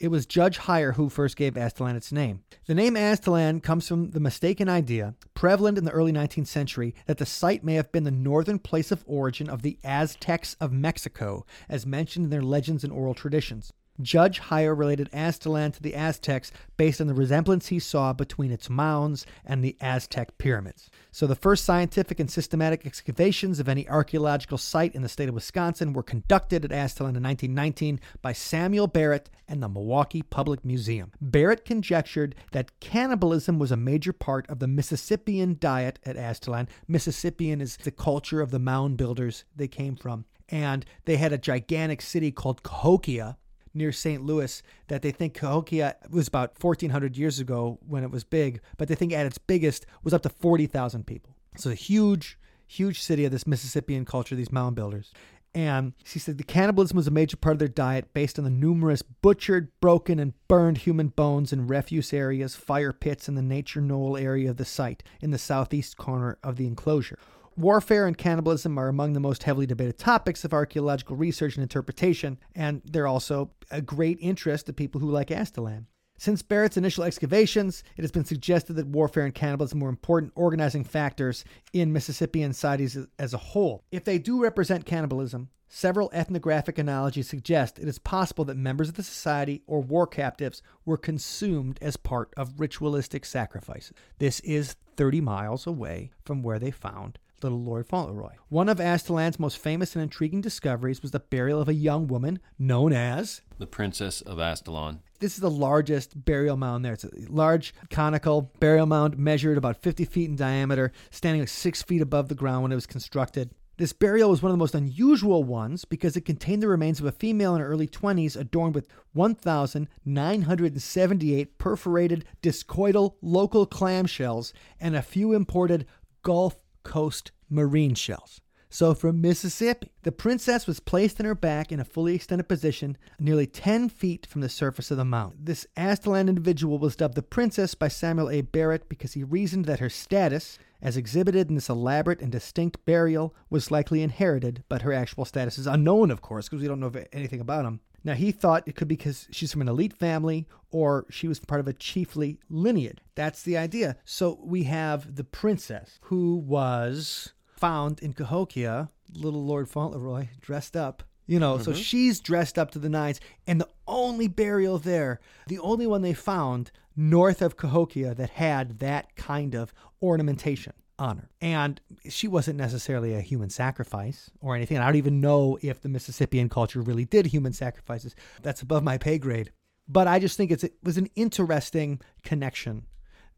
It was Judge Hyer who first gave Aztalan its name. The name Aztalan comes from the mistaken idea, prevalent in the early 19th century, that the site may have been the northern place of origin of the Aztecs of Mexico, as mentioned in their legends and oral traditions. Judge Hyer related Aztlan to the Aztecs based on the resemblance he saw between its mounds and the Aztec pyramids. So, the first scientific and systematic excavations of any archaeological site in the state of Wisconsin were conducted at Aztalan in 1919 by Samuel Barrett and the Milwaukee Public Museum. Barrett conjectured that cannibalism was a major part of the Mississippian diet at Aztalan. Mississippian is the culture of the mound builders they came from. And they had a gigantic city called Cahokia near St. Louis that they think Cahokia was about 1,400 years ago when it was big, but they think at its biggest was up to 40,000 people. So a huge, huge city of this Mississippian culture, these mound builders. And she said the cannibalism was a major part of their diet based on the numerous butchered, broken, and burned human bones in refuse areas, fire pits, and the nature knoll area of the site in the southeast corner of the enclosure. Warfare and cannibalism are among the most heavily debated topics of archaeological research and interpretation, and they're also a great interest to people who like Aztalan. Since Barrett's initial excavations, it has been suggested that warfare and cannibalism were important organizing factors in Mississippian societies as a whole. If they do represent cannibalism, several ethnographic analogies suggest it is possible that members of the society or war captives were consumed as part of ritualistic sacrifices. This is 30 miles away from where they found little Lord Fauntleroy. One of Aztalan's most famous and intriguing discoveries was the burial of a young woman known as the Princess of Aztalan. This is the largest burial mound there. It's a large conical burial mound measured about 50 feet in diameter, standing like six feet above the ground when it was constructed. This burial was one of the most unusual ones because it contained the remains of a female in her early 20s adorned with 1,978 perforated discoidal local clamshells and a few imported Gulf Coast marine shells. So from Mississippi, the princess was placed on her back in a fully extended position, nearly 10 feet from the surface of the mountain. This Aztalan individual was dubbed the princess by Samuel A. Barrett because he reasoned that her status, as exhibited in this elaborate and distinct burial, was likely inherited, but her actual status is unknown, of course, because we don't know anything about him. Now, he thought it could be because she's from an elite family or she was part of a chiefly lineage. That's the idea. So we have the princess who was found in Cahokia, little Lord Fauntleroy, dressed up. You know, mm-hmm. so she's dressed up to the nines, and the only burial there, the only one they found north of Cahokia that had that kind of ornamentation on her. And she wasn't necessarily a human sacrifice or anything. I don't even know if the Mississippian culture really did human sacrifices. That's above my pay grade. But I just think it was an interesting connection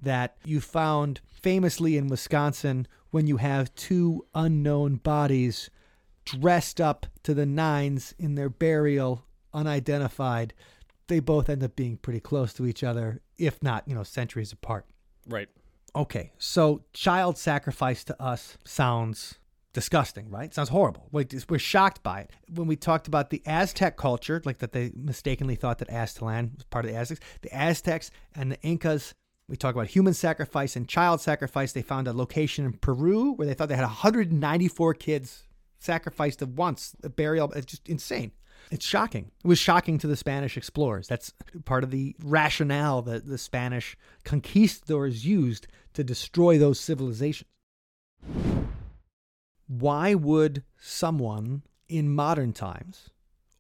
that you found famously in Wisconsin when you have two unknown bodies dressed up to the nines in their burial, unidentified. They both end up being pretty close to each other, if not, you know, centuries apart. Right. Okay, so child sacrifice to us sounds disgusting, right? Sounds horrible. We're shocked by it. When we talked about the Aztec culture, like that they mistakenly thought that Aztlan was part of the Aztecs, the Aztecs and the Incas we talk about human sacrifice and child sacrifice. They found a location in Peru where they thought they had 194 kids sacrificed at once, a burial. It's just insane. It's shocking. It was shocking to the Spanish explorers. That's part of the rationale that the Spanish conquistadors used to destroy those civilizations. Why would someone in modern times,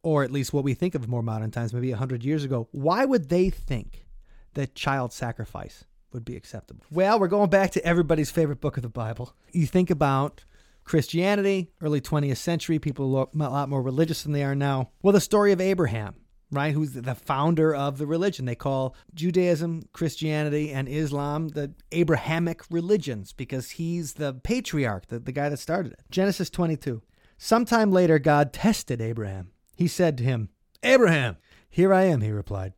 or at least what we think of more modern times, maybe 100 years ago, why would they think that child sacrifice would be acceptable. Well, we're going back to everybody's favorite book of the Bible. You think about Christianity, early 20th century, people look a lot more religious than they are now. Well, the story of Abraham, right, who's the founder of the religion. They call Judaism, Christianity, and Islam the Abrahamic religions because he's the patriarch, the, the guy that started it. Genesis 22. Sometime later, God tested Abraham. He said to him, Abraham, here I am, he replied.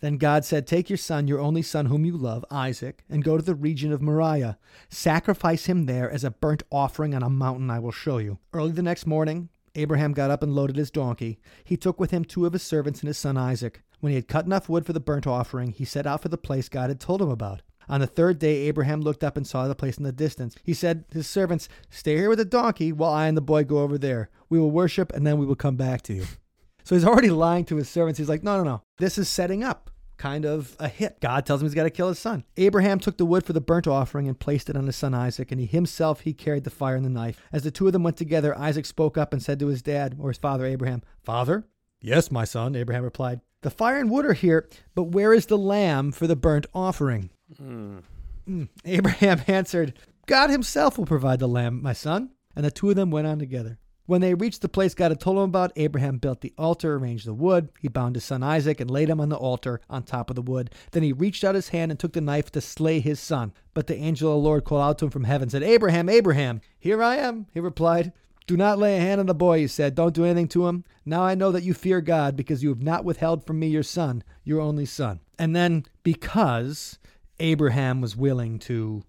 Then God said, Take your son, your only son whom you love, Isaac, and go to the region of Moriah. Sacrifice him there as a burnt offering on a mountain I will show you. Early the next morning, Abraham got up and loaded his donkey. He took with him two of his servants and his son Isaac. When he had cut enough wood for the burnt offering, he set out for the place God had told him about. On the third day, Abraham looked up and saw the place in the distance. He said to his servants, Stay here with the donkey while I and the boy go over there. We will worship and then we will come back to you. So he's already lying to his servants. He's like, no, no, no. This is setting up kind of a hit. God tells him he's got to kill his son. Abraham took the wood for the burnt offering and placed it on his son Isaac, and he himself he carried the fire and the knife. As the two of them went together, Isaac spoke up and said to his dad or his father Abraham, "Father." Yes, my son, Abraham replied. The fire and wood are here, but where is the lamb for the burnt offering? Mm. Abraham answered, God himself will provide the lamb, my son. And the two of them went on together. When they reached the place God had told him about, Abraham built the altar, arranged the wood. He bound his son Isaac and laid him on the altar on top of the wood. Then he reached out his hand and took the knife to slay his son. But the angel of the Lord called out to him from heaven, and said, Abraham, Abraham. Here I am, he replied. Do not lay a hand on the boy, he said. Don't do anything to him. Now I know that you fear God because you have not withheld from me your son, your only son. And then because Abraham was willing to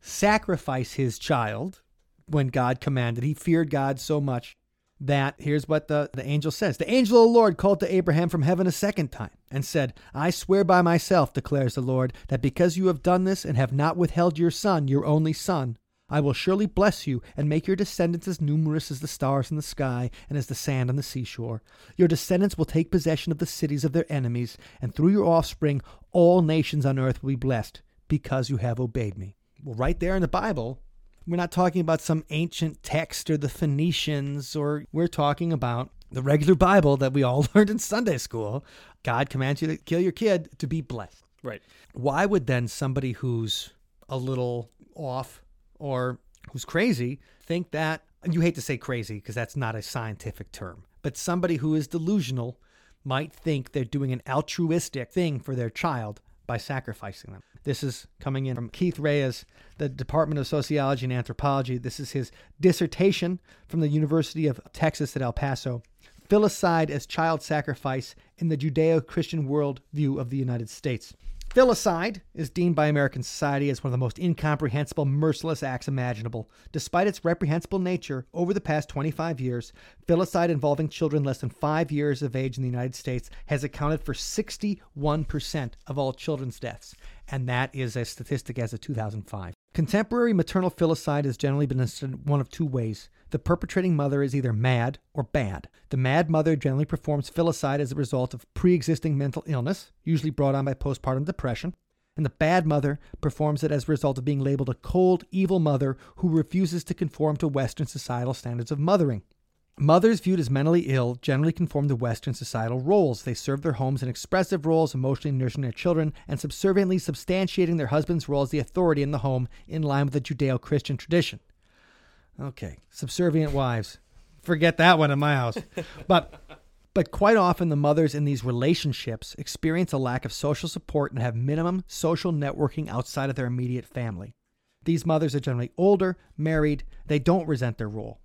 sacrifice his child when God commanded, he feared God so much that here's what the, the angel says The angel of the Lord called to Abraham from heaven a second time and said, I swear by myself, declares the Lord, that because you have done this and have not withheld your son, your only son, I will surely bless you and make your descendants as numerous as the stars in the sky and as the sand on the seashore. Your descendants will take possession of the cities of their enemies, and through your offspring, all nations on earth will be blessed because you have obeyed me. Well, right there in the Bible, we're not talking about some ancient text or the Phoenicians, or we're talking about the regular Bible that we all learned in Sunday school. God commands you to kill your kid to be blessed. Right. Why would then somebody who's a little off or who's crazy think that you hate to say crazy because that's not a scientific term, but somebody who is delusional might think they're doing an altruistic thing for their child by sacrificing them. This is coming in from Keith Reyes, the Department of Sociology and Anthropology. This is his dissertation from the University of Texas at El Paso. Filicide as child sacrifice in the Judeo Christian worldview of the United States. Filicide is deemed by American society as one of the most incomprehensible, merciless acts imaginable. Despite its reprehensible nature, over the past 25 years, filicide involving children less than five years of age in the United States has accounted for 61% of all children's deaths, and that is a statistic as of 2005. Contemporary maternal filicide has generally been one of two ways. The perpetrating mother is either mad or bad. The mad mother generally performs filicide as a result of pre existing mental illness, usually brought on by postpartum depression. And the bad mother performs it as a result of being labeled a cold, evil mother who refuses to conform to Western societal standards of mothering. Mothers viewed as mentally ill generally conform to Western societal roles. They serve their homes in expressive roles, emotionally nourishing their children, and subserviently substantiating their husband's role as the authority in the home in line with the Judeo Christian tradition. Okay, subservient wives. Forget that one in my house. but but quite often the mothers in these relationships experience a lack of social support and have minimum social networking outside of their immediate family. These mothers are generally older, married, they don't resent their role.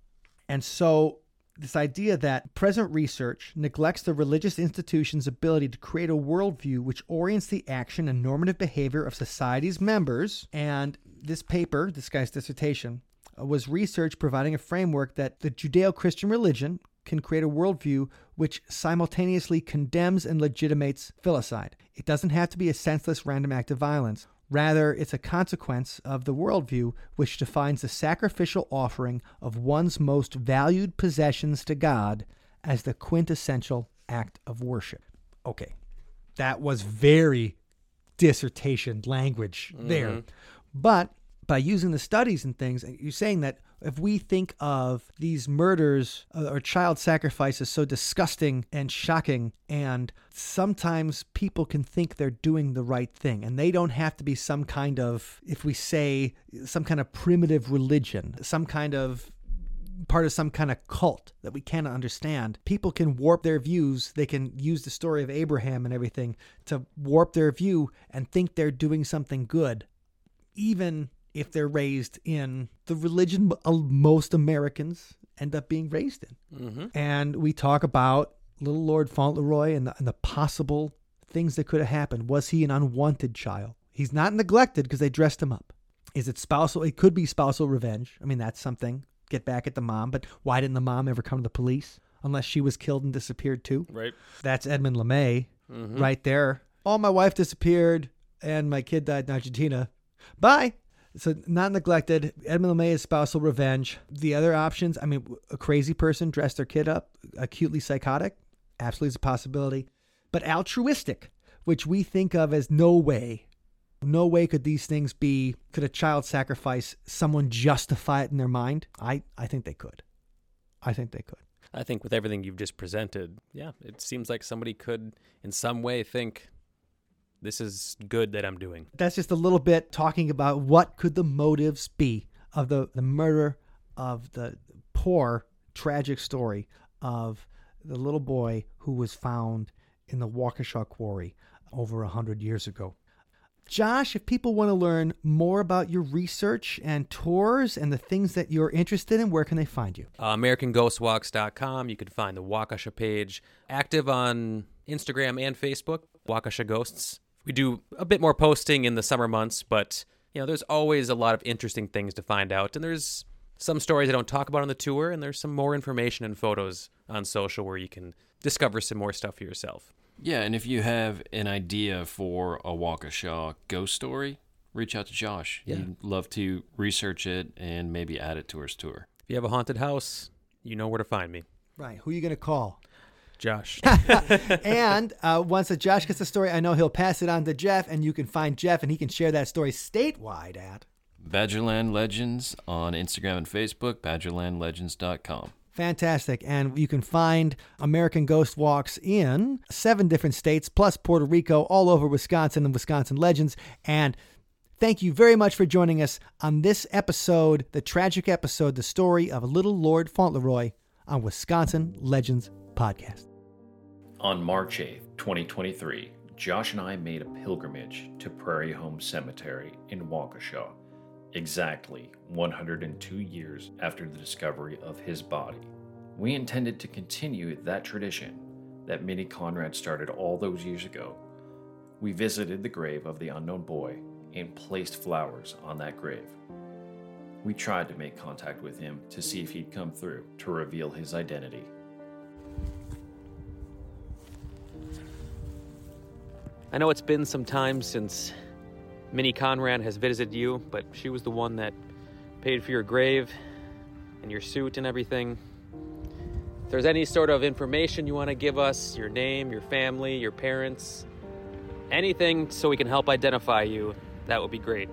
And so this idea that present research neglects the religious institution's ability to create a worldview which orients the action and normative behavior of society's members. And this paper, this guy's dissertation, was research providing a framework that the Judeo Christian religion can create a worldview which simultaneously condemns and legitimates filicide. It doesn't have to be a senseless random act of violence. Rather, it's a consequence of the worldview which defines the sacrificial offering of one's most valued possessions to God as the quintessential act of worship. Okay, that was very dissertation language there. Mm-hmm. But by using the studies and things, you're saying that if we think of these murders uh, or child sacrifices so disgusting and shocking, and sometimes people can think they're doing the right thing, and they don't have to be some kind of, if we say, some kind of primitive religion, some kind of part of some kind of cult that we cannot understand. People can warp their views. They can use the story of Abraham and everything to warp their view and think they're doing something good, even if they're raised in the religion most Americans end up being raised in. Mm-hmm. And we talk about little Lord Fauntleroy and the, and the possible things that could have happened. Was he an unwanted child? He's not neglected because they dressed him up. Is it spousal? It could be spousal revenge. I mean, that's something. Get back at the mom. But why didn't the mom ever come to the police? Unless she was killed and disappeared too. Right. That's Edmund LeMay mm-hmm. right there. Oh, my wife disappeared and my kid died in Argentina. Bye. So not neglected. Edmund LeMay is spousal revenge. The other options, I mean, a crazy person dressed their kid up, acutely psychotic, absolutely is a possibility. But altruistic, which we think of as no way, no way could these things be. Could a child sacrifice someone justify it in their mind? I, I think they could. I think they could. I think with everything you've just presented, yeah, it seems like somebody could, in some way, think this is good that I'm doing. That's just a little bit talking about what could the motives be of the, the murder of the poor, tragic story of the little boy who was found in the Waukesha quarry over a hundred years ago. Josh, if people want to learn more about your research and tours and the things that you're interested in, where can they find you? Uh, AmericanGhostWalks.com. You can find the Waukesha page. Active on Instagram and Facebook, Waukesha Ghosts. We do a bit more posting in the summer months, but you know, there's always a lot of interesting things to find out, and there's some stories I don't talk about on the tour, and there's some more information and photos on social where you can discover some more stuff for yourself. Yeah, and if you have an idea for a Waukesha ghost story, reach out to Josh. Yeah. He'd love to research it and maybe add it to his tour. If you have a haunted house, you know where to find me. Right. Who are you going to call? Josh. and uh, once that Josh gets the story, I know he'll pass it on to Jeff, and you can find Jeff, and he can share that story statewide at. Badgerland Legends on Instagram and Facebook, badgerlandlegends.com. Fantastic. And you can find American Ghost Walks in seven different states, plus Puerto Rico, all over Wisconsin and Wisconsin Legends. And thank you very much for joining us on this episode, the tragic episode, the story of Little Lord Fauntleroy on Wisconsin Legends Podcast. On March 8th, 2023, Josh and I made a pilgrimage to Prairie Home Cemetery in Waukesha, exactly 102 years after the discovery of his body. We intended to continue that tradition that Minnie Conrad started all those years ago. We visited the grave of the unknown boy and placed flowers on that grave. We tried to make contact with him to see if he'd come through to reveal his identity. I know it's been some time since Minnie Conrad has visited you, but she was the one that paid for your grave and your suit and everything. If there's any sort of information you want to give us, your name, your family, your parents, anything so we can help identify you, that would be great.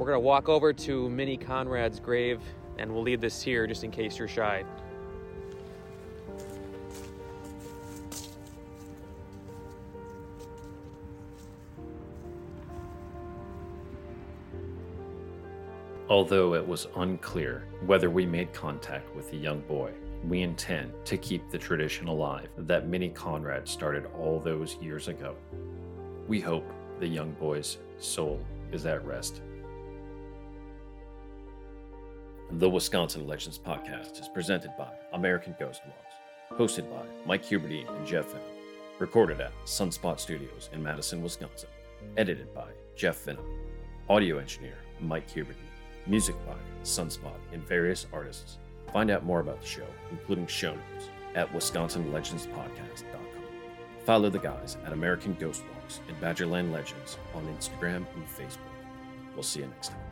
We're going to walk over to Minnie Conrad's grave and we'll leave this here just in case you're shy. Although it was unclear whether we made contact with the young boy, we intend to keep the tradition alive that Minnie Conrad started all those years ago. We hope the young boy's soul is at rest. The Wisconsin Legends podcast is presented by American Ghost Walks, hosted by Mike Huberty and Jeff Finham, recorded at Sunspot Studios in Madison, Wisconsin, edited by Jeff Finham, audio engineer Mike Huberty. Music by Sunspot and various artists. Find out more about the show, including show notes, at WisconsinLegendsPodcast.com. Follow the guys at American Ghost Walks and Badgerland Legends on Instagram and Facebook. We'll see you next time.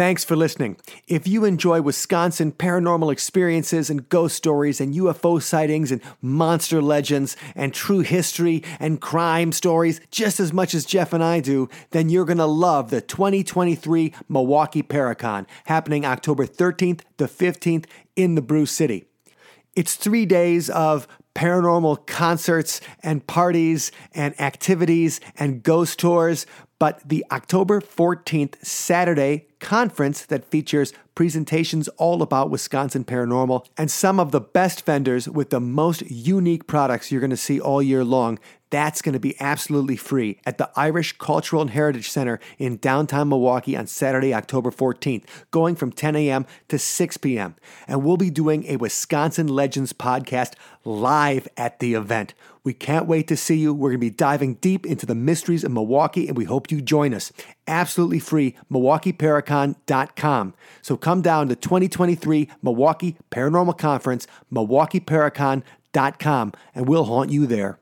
Thanks for listening. If you enjoy Wisconsin paranormal experiences and ghost stories and UFO sightings and monster legends and true history and crime stories just as much as Jeff and I do, then you're going to love the 2023 Milwaukee Paracon happening October 13th to 15th in the Brew City. It's three days of paranormal concerts and parties and activities and ghost tours, but the October 14th Saturday conference that features presentations all about Wisconsin paranormal and some of the best vendors with the most unique products you're going to see all year long. That's going to be absolutely free at the Irish Cultural and Heritage Center in downtown Milwaukee on Saturday, October 14th, going from 10 a.m. to 6 p.m. And we'll be doing a Wisconsin Legends podcast live at the event. We can't wait to see you. We're going to be diving deep into the mysteries of Milwaukee, and we hope you join us. Absolutely free, MilwaukeeParacon.com. So come down to 2023 Milwaukee Paranormal Conference, MilwaukeeParacon.com, and we'll haunt you there.